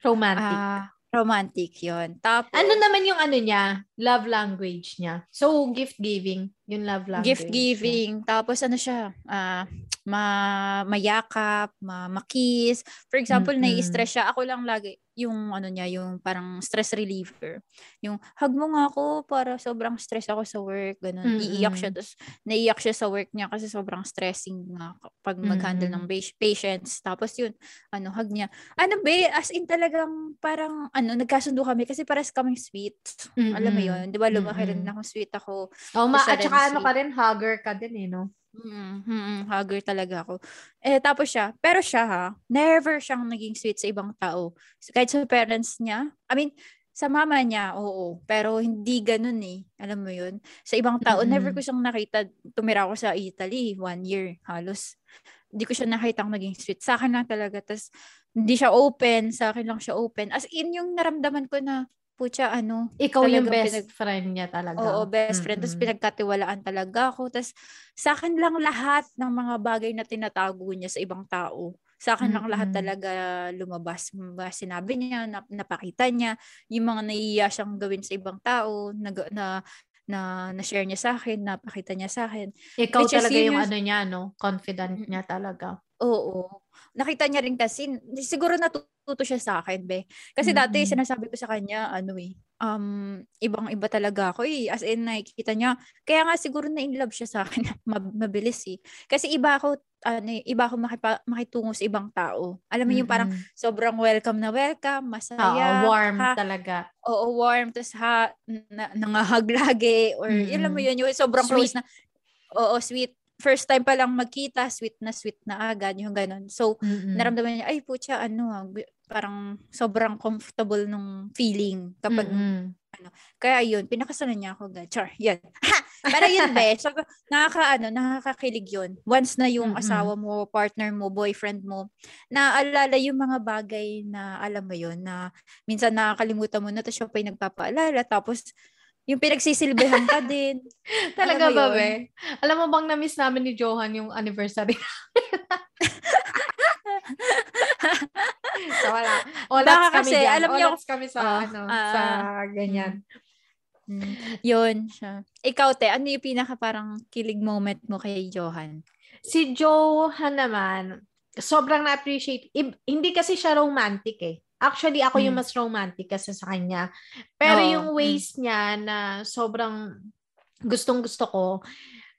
romantic. Uh, romantic yon Tapos, ano naman yung ano niya, love language niya? So, gift giving, yung love language. Gift giving, niya. tapos ano siya, uh, ma mayakap, ma makis. For example, mm-hmm. nai-stress siya, ako lang lagi, yung ano niya, yung parang stress reliever. Yung hug mo nga ako para sobrang stress ako sa work, ganun. Mm-hmm. Iiyak siya tapos naiiyak siya sa work niya kasi sobrang stressing nga pag mag-handle mm-hmm. ng patients. Tapos yun, ano, hug niya. Ano ba, as in talagang parang ano, nagkasundo kami kasi pares kaming sweet. Mm-hmm. Alam mo yun, 'di ba? Lumaki mm-hmm. rin ako sweet ako. Oh, ma- at saka ano ka rin, hugger ka din eh, no? Mm, hugger talaga ako. Eh, tapos siya, pero siya ha, never siyang naging sweet sa ibang tao. Kahit sa parents niya, I mean, sa mama niya, oo. Pero hindi ganun eh. Alam mo yun? Sa ibang tao, mm-hmm. never ko siyang nakita. Tumira ako sa Italy, one year halos. Hindi ko siya nakita naging sweet. Sa akin lang talaga. Tapos, hindi siya open. Sa akin lang siya open. As in, yung naramdaman ko na, putya, ano. Ikaw yung best pinag- friend niya talaga. Oo, best friend. Mm-hmm. Tapos pinagkatiwalaan talaga ako. Tapos sa akin lang lahat ng mga bagay na tinatago niya sa ibang tao. Sa akin mm-hmm. lang lahat talaga lumabas. Sinabi niya, nap- napakita niya, yung mga naiiya siyang gawin sa ibang tao, na, na na na-share niya sa akin, napakita niya sa akin. Ikaw Which talaga yung ano niya, no? Confident niya talaga. Oo. Nakita niya rin kasi, siguro natuto siya sa akin, be. Kasi mm-hmm. dati, sinasabi ko sa kanya, ano eh, um, ibang-iba talaga ako eh. As in, nakikita niya. Kaya nga siguro na in love siya sa akin. mabilis eh. Kasi iba ako, ano eh, iba ako makipa, makitungo sa ibang tao. Alam mo mm-hmm. yung parang sobrang welcome na welcome, masaya. Oo, warm ha, talaga. Oo, warm. Tapos ha, na, nangahag lagi. Or, mm-hmm. alam mo yun, yung sobrang sweet. close na. Oo, sweet first time pa lang magkita, sweet na sweet na agad, yung ganun. So, mm-hmm. naramdaman niya, ay putya, ano, ah, parang sobrang comfortable nung feeling kapag, mm-hmm. ano. Kaya yun, pinakasalan niya ako, char, yan. Ha! Pero yun, be, so, nakaka, ano, nakakakilig yun. Once na yung mm-hmm. asawa mo, partner mo, boyfriend mo, naaalala yung mga bagay na, alam mo yun, na minsan nakakalimutan mo na, tapos siya pa yung nagpapaalala, tapos yung pinagsisilbihan ka din. Talaga ba, be? Alam mo bang na-miss namin ni Johan yung anniversary so, wala. Olats kami kasi, dyan. alam niyo, kami sa, uh, ano, uh, sa ganyan. Mm, yun siya. Ikaw, te, ano yung pinaka parang kilig moment mo kay Johan? Si Johan naman, sobrang na-appreciate. I- hindi kasi siya romantic eh. Actually, ako hmm. yung mas romantic kasi sa kanya. Pero oh. yung ways hmm. niya na sobrang gustong-gusto ko,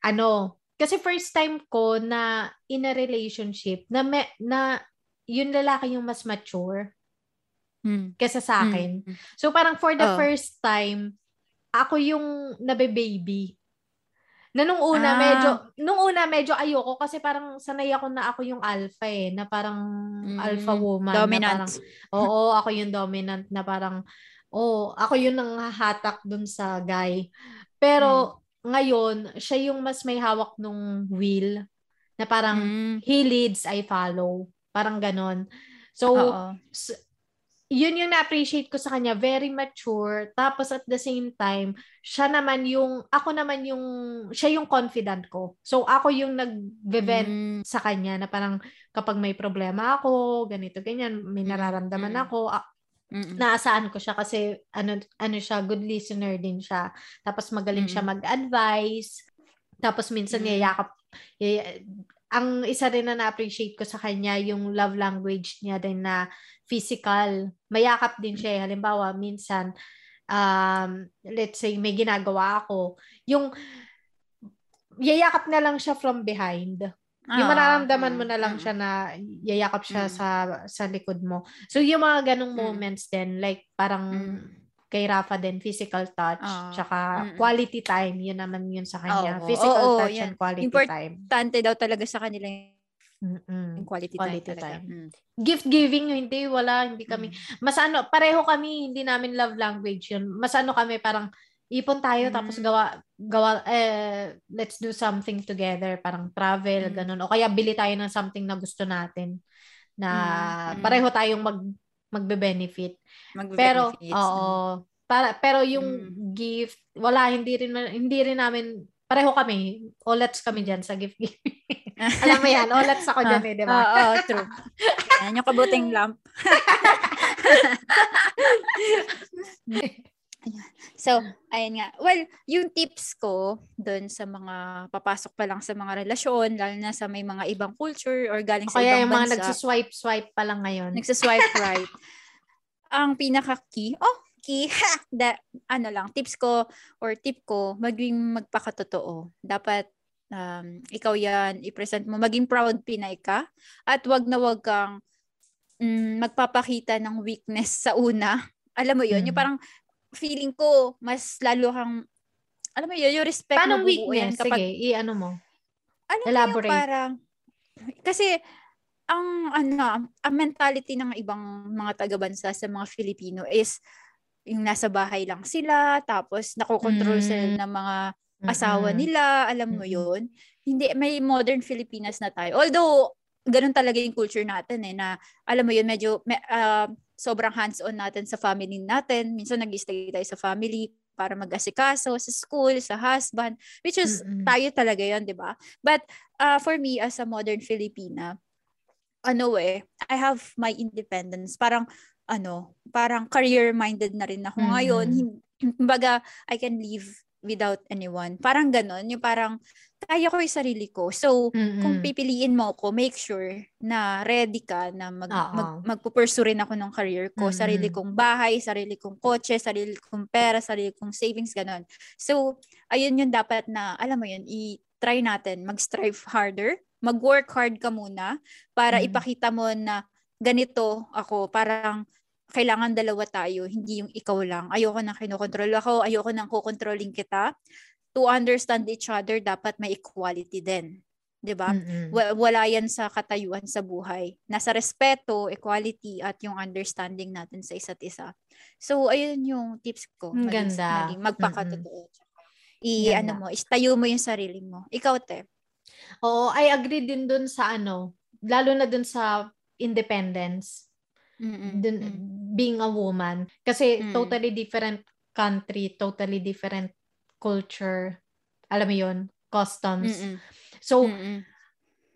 ano, kasi first time ko na in a relationship na me, na yung lalaki yung mas mature hmm. kesa sa akin. Hmm. So parang for the oh. first time, ako yung nabe-baby na nung una ah. medyo nung una medyo ayoko kasi parang sanay ako na ako yung alpha eh, na parang mm, alpha woman dominant. Na parang, oo, ako yung dominant na parang oh, ako yung nanghahatak dun sa guy. Pero mm. ngayon, siya yung mas may hawak nung wheel na parang mm. he leads, I follow. Parang ganon. So, so yun yung na-appreciate ko sa kanya, very mature. Tapos at the same time, siya naman yung, ako naman yung, siya yung confident ko. So ako yung nag-vent mm. sa kanya na parang kapag may problema ako, ganito, ganyan, may nararamdaman mm. ako, Mm-mm. naasaan ko siya kasi ano, ano siya, good listener din siya. Tapos magaling Mm-mm. siya mag-advise. Tapos minsan mm-hmm. yayakap, yay, ang isa rin na na-appreciate ko sa kanya, yung love language niya din na physical. Mayakap din siya. Eh. Halimbawa, minsan, um, let's say, may ginagawa ako. Yung, yayakap na lang siya from behind. Yung ah, mararamdaman mo na lang siya na yayakap siya mm. sa sa likod mo. So yung mga ganong mm. moments din like parang mm kay Rafa din, physical touch, uh, tsaka mm-mm. quality time, yun naman yun sa kanya. Oh, physical oh, oh, touch yan. and quality Importante time. Importante daw talaga sa kanila yung quality, quality time. time. Mm. Gift giving, hindi, wala, hindi kami. Mm. Mas ano, pareho kami, hindi namin love language yun. Mas ano kami, parang ipon tayo mm. tapos gawa gawa eh let's do something together parang travel mm. ganun o kaya bili tayo ng something na gusto natin na Mm. pareho tayong mag magbe-benefit. Magbe-benefits. Pero oo, para pero yung Mm. gift wala hindi rin hindi rin namin pareho kami. Olats kami diyan sa gift giving. Alam mo yan, olats ako diyan eh, di ba? Oo, oh, true. Yan yung kabuting lamp. Ayan. So, ayun nga. Well, yung tips ko doon sa mga papasok pa lang sa mga relasyon, lalo na sa may mga ibang culture or galing sa Kaya ibang yung mga bansa. nagsuswipe-swipe pa lang ngayon. Nagsaswipe right. Ang pinaka-key, oh, key, ha, da, ano lang, tips ko or tip ko, maging magpakatotoo. Dapat um, ikaw yan, i-present mo, maging proud Pinay ka, at wag na wag kang mm, magpapakita ng weakness sa una. Alam mo yun, Mm. yung parang feeling ko, mas lalo kang, alam mo yun, yung respect Paano mo weakness? Sige, i-ano mo. alam mo Elaborate. yung parang, kasi, ang ano, ang mentality ng ibang mga taga-bansa sa mga Filipino is yung nasa bahay lang sila, tapos nakokontrol Mm. sila ng mga asawa Mm-mm. nila, alam mo yun. Hindi, may modern Filipinas na tayo. Although, ganun talaga yung culture natin eh, na alam mo yun, medyo me, ah, sobrang hands-on natin sa family natin. Minsan nag-stay tayo sa family para mag-asikaso sa school, sa husband, which is Mm-mm. tayo talaga yon di ba? But uh, for me as a modern Filipina, ano eh, I have my independence. Parang ano, parang career-minded na rin ako Mm-mm. ngayon. Kumbaga, I can live without anyone. Parang ganon, yung parang kaya ko yung sarili ko. So, kung Mm-mm. pipiliin mo ako, make sure na ready ka na mag, mag, magpupursue rin ako ng career ko. Mm-mm. Sarili kong bahay, sarili kong kotse, sarili kong pera, sarili kong savings, ganon. So, ayun yung dapat na, alam mo yun, i-try natin, mag-strive harder, mag-work hard ka muna para Mm. ipakita mo na ganito ako, parang kailangan dalawa tayo, hindi yung ikaw lang. Ayoko nang kinokontrol ako, ayoko nang kukontrolling kita. To understand each other, dapat may equality din. 'Di ba? Mm-mm. Wa- wala yan sa katayuan sa buhay. Nasa respeto, equality, at yung understanding natin sa isa't isa. So, ayun yung tips ko. Ang ganda. Maging magpakatotoo. Ganda. I, ano mo, istayo mo yung sarili mo. Ikaw, te. Oo, I agree din dun sa ano, lalo na dun sa independence, Mm-mm. dun, Mm. being a woman. Kasi Mm. totally different country, totally different culture. Alam mo yun? Customs. Mm-mm. So, Mm-mm.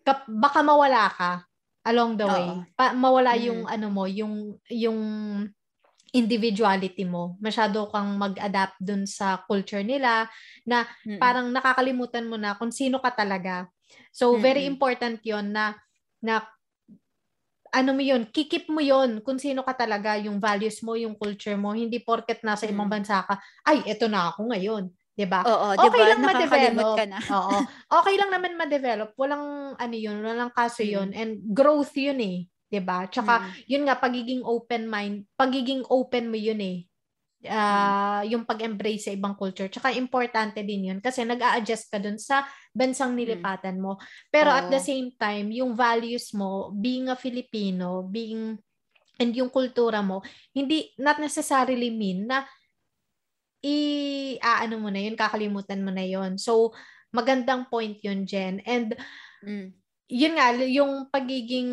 kap- baka mawala ka along the way. Oo. Pa- mawala Mm. yung ano mo, yung yung individuality mo. Masyado kang mag-adapt dun sa culture nila na Mm-mm. parang nakakalimutan mo na kung sino ka talaga. So, very Mm-mm. important yon na, na ano mo yun, kikip mo yon kung sino ka talaga, yung values mo, yung culture mo. Hindi porket nasa ibang Mm. bansa ka, ay, eto na ako ngayon. 'di ba? Oo, Okay di ba? lang ma-develop. ka na. Oo. Okay lang naman ma-develop. Walang ano yun, walang kaso Mm. yun. And growth yun eh. 'di ba? Tsaka Mm. yun nga pagiging open mind, pagiging open mo yun eh. Ah, yung pag-embrace sa ibang culture. Tsaka importante din yun kasi nag-a-adjust ka dun sa bansang nilipatan mo. Pero at the same time, yung values mo, being a Filipino, being and yung kultura mo, hindi not necessarily mean na i aano mo na yun, kakalimutan mo na yun. So, magandang point yun, Jen. And Mm. yun nga, yung pagiging,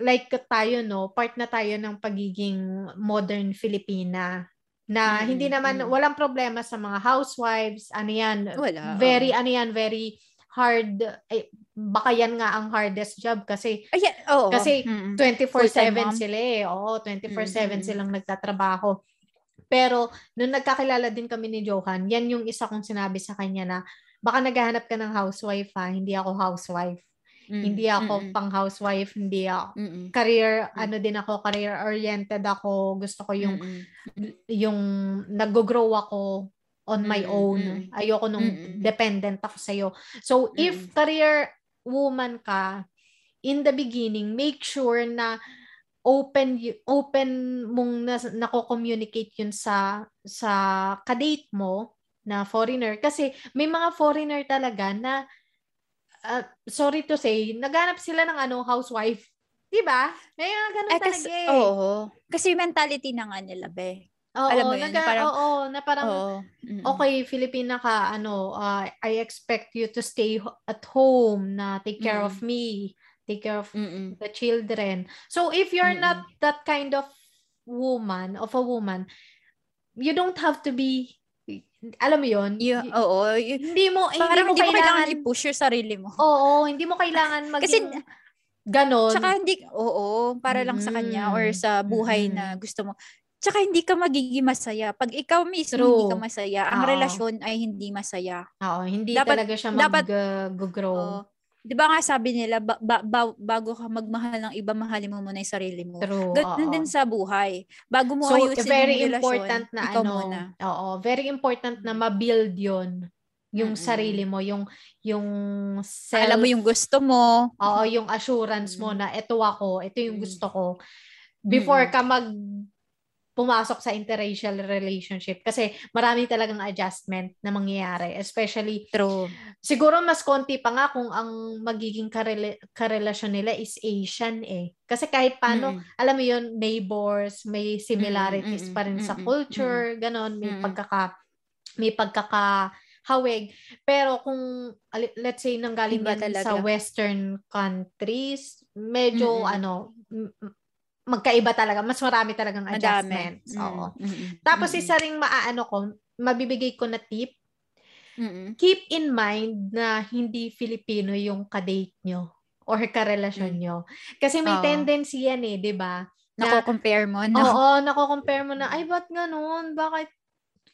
like tayo, no, part na tayo ng pagiging modern Filipina na Mm, hindi naman, mm. walang problema sa mga housewives, ano yan, Wala. very, ano yan, very hard, eh, baka yan nga ang hardest job kasi Ayan, oo. Kasi, Mm-mm. 24/7 Full-time mom. sila eh. Oo, 24/7 Mm-mm. silang nagtatrabaho. Pero, nung nagkakilala din kami ni Johan, yan yung isa kong sinabi sa kanya na, baka naghahanap ka ng housewife ha, hindi ako housewife. Mm, Hindi ako mm-mm. pang housewife, hindi ako. Mm-mm. Career, Mm. ano din ako, career oriented ako. Gusto ko yung, Mm-mm. yung nag-grow ako on my Mm-mm, own. mm-mm. Ayoko nung Mm-mm. dependent ako sa'yo. So, if Mm-mm. career woman ka, in the beginning, make sure na open open mong na, nako-communicate yun sa sa kadate mo na foreigner kasi may mga foreigner talaga na uh, sorry to say naghanap sila ng ano housewife 'di ba may mga ganun Eh, talaga kasi, eh oo. Kasi yung mentality na nga nila, be. Oo, alam mo yun, naga- na parang- oo, na parang Oo. Mm-mm. okay, Filipina ka, ano, uh, I expect you to stay at home na take care Mm. of me, take care of Mm-mm. the children. So if you're Mm-mm. not that kind of woman, of a woman, you don't have to be alam mo yun? Y- oo. y- hindi mo parang mo hindi mo kailangan kailangan i-push yung sarili mo. Oo, hindi mo kailangan Kasi, maging ganon. tsaka hindi, oo, para lang sa kanya or sa buhay Mm-mm. na gusto mo. Tsaka hindi ka magiging masaya. Pag ikaw mismo True. hindi ka masaya, ang Oo. relasyon ay hindi masaya. Oo, hindi Dapat- talaga siya dapat- mag-grow. Oo. Di ba nga sabi nila, ba- ba- ba- bago ka magmahal ng iba, mahalin mo muna yung sarili mo. True. Ganun oo. din sa buhay. Bago mo So, ayusin very yung relasyon, important na ikaw ano, muna. oo, very important na ma-build 'yon yung Mm-mm. sarili mo, yung yung self Alam mo yung gusto mo. Oo, yung assurance mo Mm. na ito ako, ito yung Mm. gusto ko. Before Mm. ka mag pumasok sa interracial relationship kasi marami talagang adjustment na mangyayari especially True. siguro mas konti pa nga kung ang magiging karela- karelasyon nila is Asian eh kasi kahit paano Mm-mm. alam mo yun neighbors may similarities Mm, pa rin sa mm, mm, culture ganon may Mm. pagkaka may pagkaka hawig pero kung let's say nanggaling talaga. sa western countries medyo Mm-mm. ano magkaiba talaga mas marami talagang Madami. adjustments Mm, oo mm-mm, tapos mm-mm, isa ring maaano ko mabibigay ko na tip mm-mm. keep in mind na hindi Filipino yung kadate nyo or karelasyon Mm. nyo. Kasi may Oo. tendency yan eh, di ba? Na- Nako-compare mo, no? Oo, nako-compare mo na, ay, ba't ganun? Bakit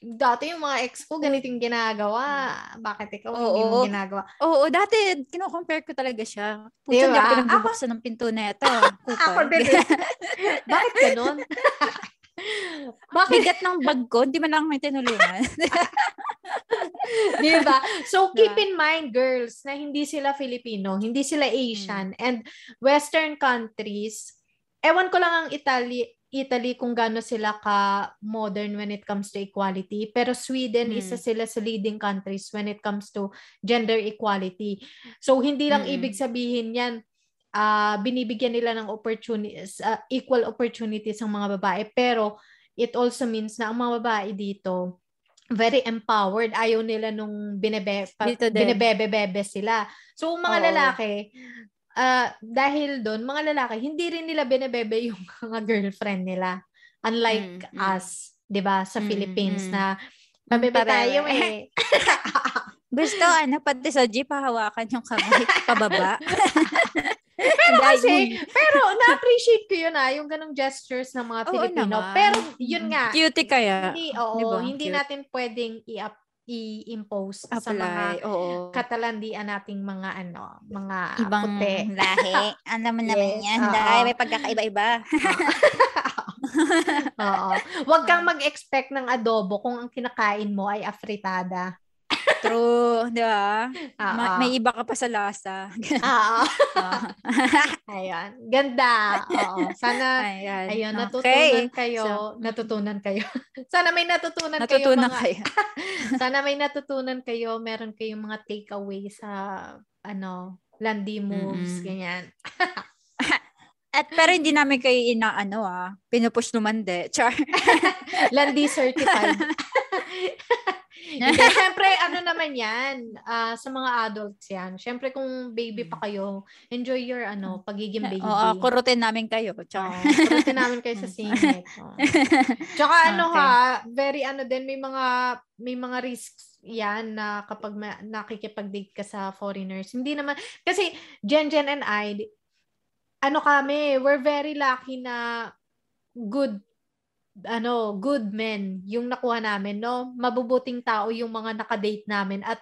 dati yung mga ex ko ganito yung ginagawa. Bakit ikaw hindi mo Oo. ginagawa? Oo, dati, kino-compare ko talaga siya. Puto, Di hindi ba? ako pinagbubuksan ng pinto na ito. Ako din. eh. Bakit ganun? Bakit? Bigat ng bag ko, hindi man lang may tinulungan. Di ba? So, keep Diba? in mind, girls, na hindi sila Filipino, hindi sila Hmm. Asian, and Western countries, ewan ko lang ang Italy, Italy kung gaano sila ka-modern when it comes to equality. Pero Sweden, Mm. isa sila sa leading countries when it comes to gender equality. So, hindi lang Mm-mm. ibig sabihin yan, ah binibigyan nila ng opportunities, ah, equal opportunities ang mga babae. Pero, it also means na ang mga babae dito, very empowered. Ayaw nila nung binebe, pa, binebebe-bebe sila. So, mga Oo. lalaki, ah dahil doon, mga lalaki, hindi rin nila binebebe yung mga girlfriend nila. Unlike Mm, mm. us, di ba, sa Mm, Philippines mm. na mabebe tayo eh. Gusto, ano, pati sa jeep, hahawakan yung kamay pababa. Pero Dahil- kasi, pero na-appreciate ko yun ah, yung ganong gestures ng mga Oo Pilipino. naman. Pero yun nga, Cutie kaya. hindi, oo, Di ba? hindi Cute. natin pwedeng i-up i-impose sa mga Apply, oo. katalandian nating mga ano, mga Ibang puti. lahi. Alam mo naman Yes, yan. oo. Dahil may pagkakaiba-iba. Oo. Huwag kang mag-expect ng adobo kung ang kinakain mo ay afritada. True, di ba? Oo. Ma- may iba ka pa sa lasa. Oo. Ah. Ayan. Ganda. Oo. Sana Ayan. Ayun, Okay. natutunan kayo. So, natutunan kayo. Sana may natutunan, natutunan kayo. Mga, kayo. sana may natutunan kayo. Meron kayong mga takeaway sa ano, landi moves, Mm-mm. ganyan. At pero hindi namin kayo inaano ah. Pinupush naman de. Char. Landi certified. Hindi, syempre, ano naman yan, ah, sa mga adults yan. Syempre, kung baby pa kayo, enjoy your, ano, pagiging baby. Oo, kurutin namin kayo. Char. Oo, kurutin namin kayo sa singit. Oo. Tsaka ano Okay. ha, very ano din, may mga, may mga risks yan na kapag ma- nakikipag-date ka sa foreigners. Hindi naman, kasi Jen Jen and I, ano kami, we're very lucky na good ano, good men yung nakuha namin, no? Mabubuting tao yung mga nakadate namin at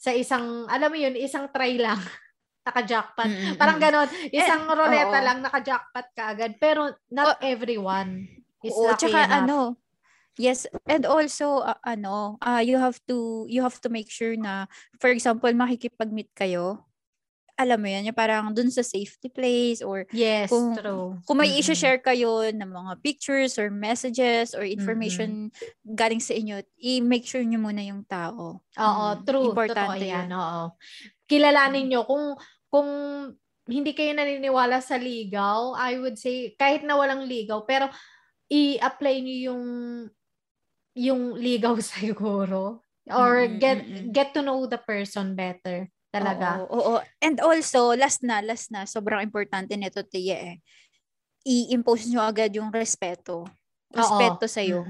sa isang, alam mo yun, isang try lang, naka-jackpot. Mm-mm. Parang ganon, isang Eh, roleta oo. lang, naka-jackpot ka agad. Pero not everyone is Oo, lucky tsaka enough. ano, yes, and also uh, ano, uh, you have to you have to make sure na for example, makikipag-meet kayo. Alam mo yan, yung parang dun sa safety place or Yes, kung- true. kung may Mm-mm. i-share kayo ng mga pictures or messages or information galing sa inyo, i-make sure nyo muna yung tao. Oo, Mm, true. Importante Totoo yan. yun. Oo. Kilalanin nyo kung kung hindi kayo naniniwala sa ligaw, I would say kahit na walang ligaw, pero i-apply nyo yung yung ligaw siguro or Mm, get mm, mm. get to know the person better. Talaga. Oo, oo. And also, last na, last na, sobrang importante nito, Tia eh. I-impose nyo agad yung respeto. Respeto sa iyo.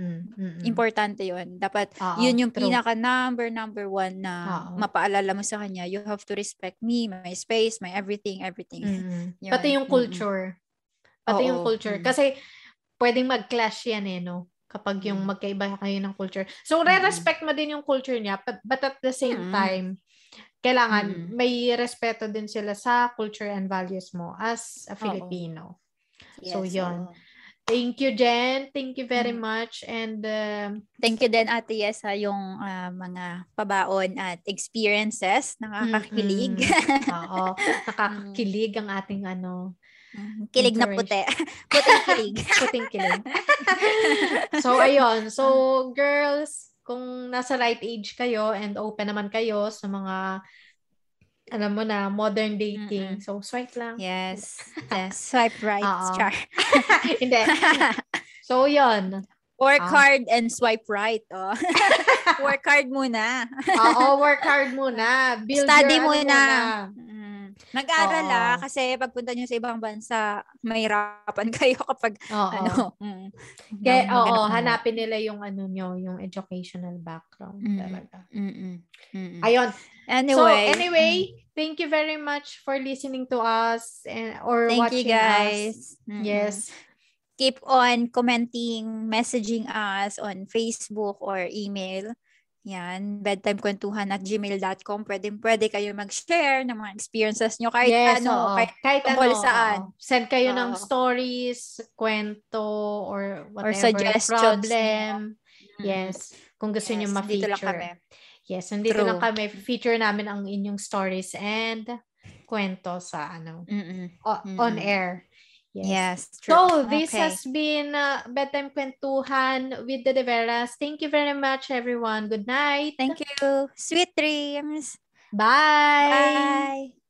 Importante 'yon. Dapat Oo, 'yun yung true. pinaka number number one na Oo. mapaalala mo sa kanya. You have to respect me, my space, my everything, everything. Mm-hmm. Pati yung culture. Mm-hmm. Pati Oo. yung culture. Mm-hmm. Kasi pwedeng mag-clash yan eh, no? Kapag yung mm-hmm. magkaiba kayo ng culture. So, re-respect mo din yung culture niya, but, but at the same mm-hmm. time, kailangan mm-hmm. may respeto din sila sa culture and values mo as a Filipino. Yes, so, yon. Oo. Thank you, Jen. Thank you very mm. much. And uh, thank you din, Ate Yes, ha, yung uh, mga pabaon at experiences. Nakakakilig. Mm-hmm. Oo. Nakakakilig ang ating ano. Mm-hmm. Kilig na puti. Puting kilig. Puting kilig. so, ayun. So, girls, kung nasa right age kayo and open naman kayo sa mga alam mo na, modern dating. Mm-mm. So, swipe lang. Yes. yes. Swipe right. Char. Hindi. So, yon Work uh, hard and swipe right. Oh. work hard muna. Oo, work hard muna. Build Study your, muna. Ano muna. Mag-aral oh. ah, kasi pagpunta nyo sa ibang bansa, mahirapan kayo kapag oh, ano. Mm, Kaya, oo, oh, hanapin nila yung ano nyo, yung educational background mm, talaga. Mm, mm, Ayun. Anyway. So, anyway, mm. thank you very much for listening to us and or thank watching you guys. us. Mm-hmm. Yes. Keep on commenting, messaging us on Facebook or email. Yan, bedtimekwentuhan at gmail.com. Pwede, pwede kayo mag-share ng mga experiences nyo kahit yes, ano, oo. kahit, kahit ano, saan. Oo. Send kayo oo. ng stories, kwento, or whatever, or suggestions. problem. Mm-hmm. Yes, kung gusto yes, nyo ma-feature. Dito lang kami. Yes, nandito True. lang kami. Feature namin ang inyong stories and kwento sa ano, Mm-mm. O, Mm-mm. on air. Yes. yes true. So, this okay. has been uh, Bedtime Kwentuhan with the Deveras. Thank you very much, everyone. Good night. Thank you. Sweet dreams. Bye. Bye.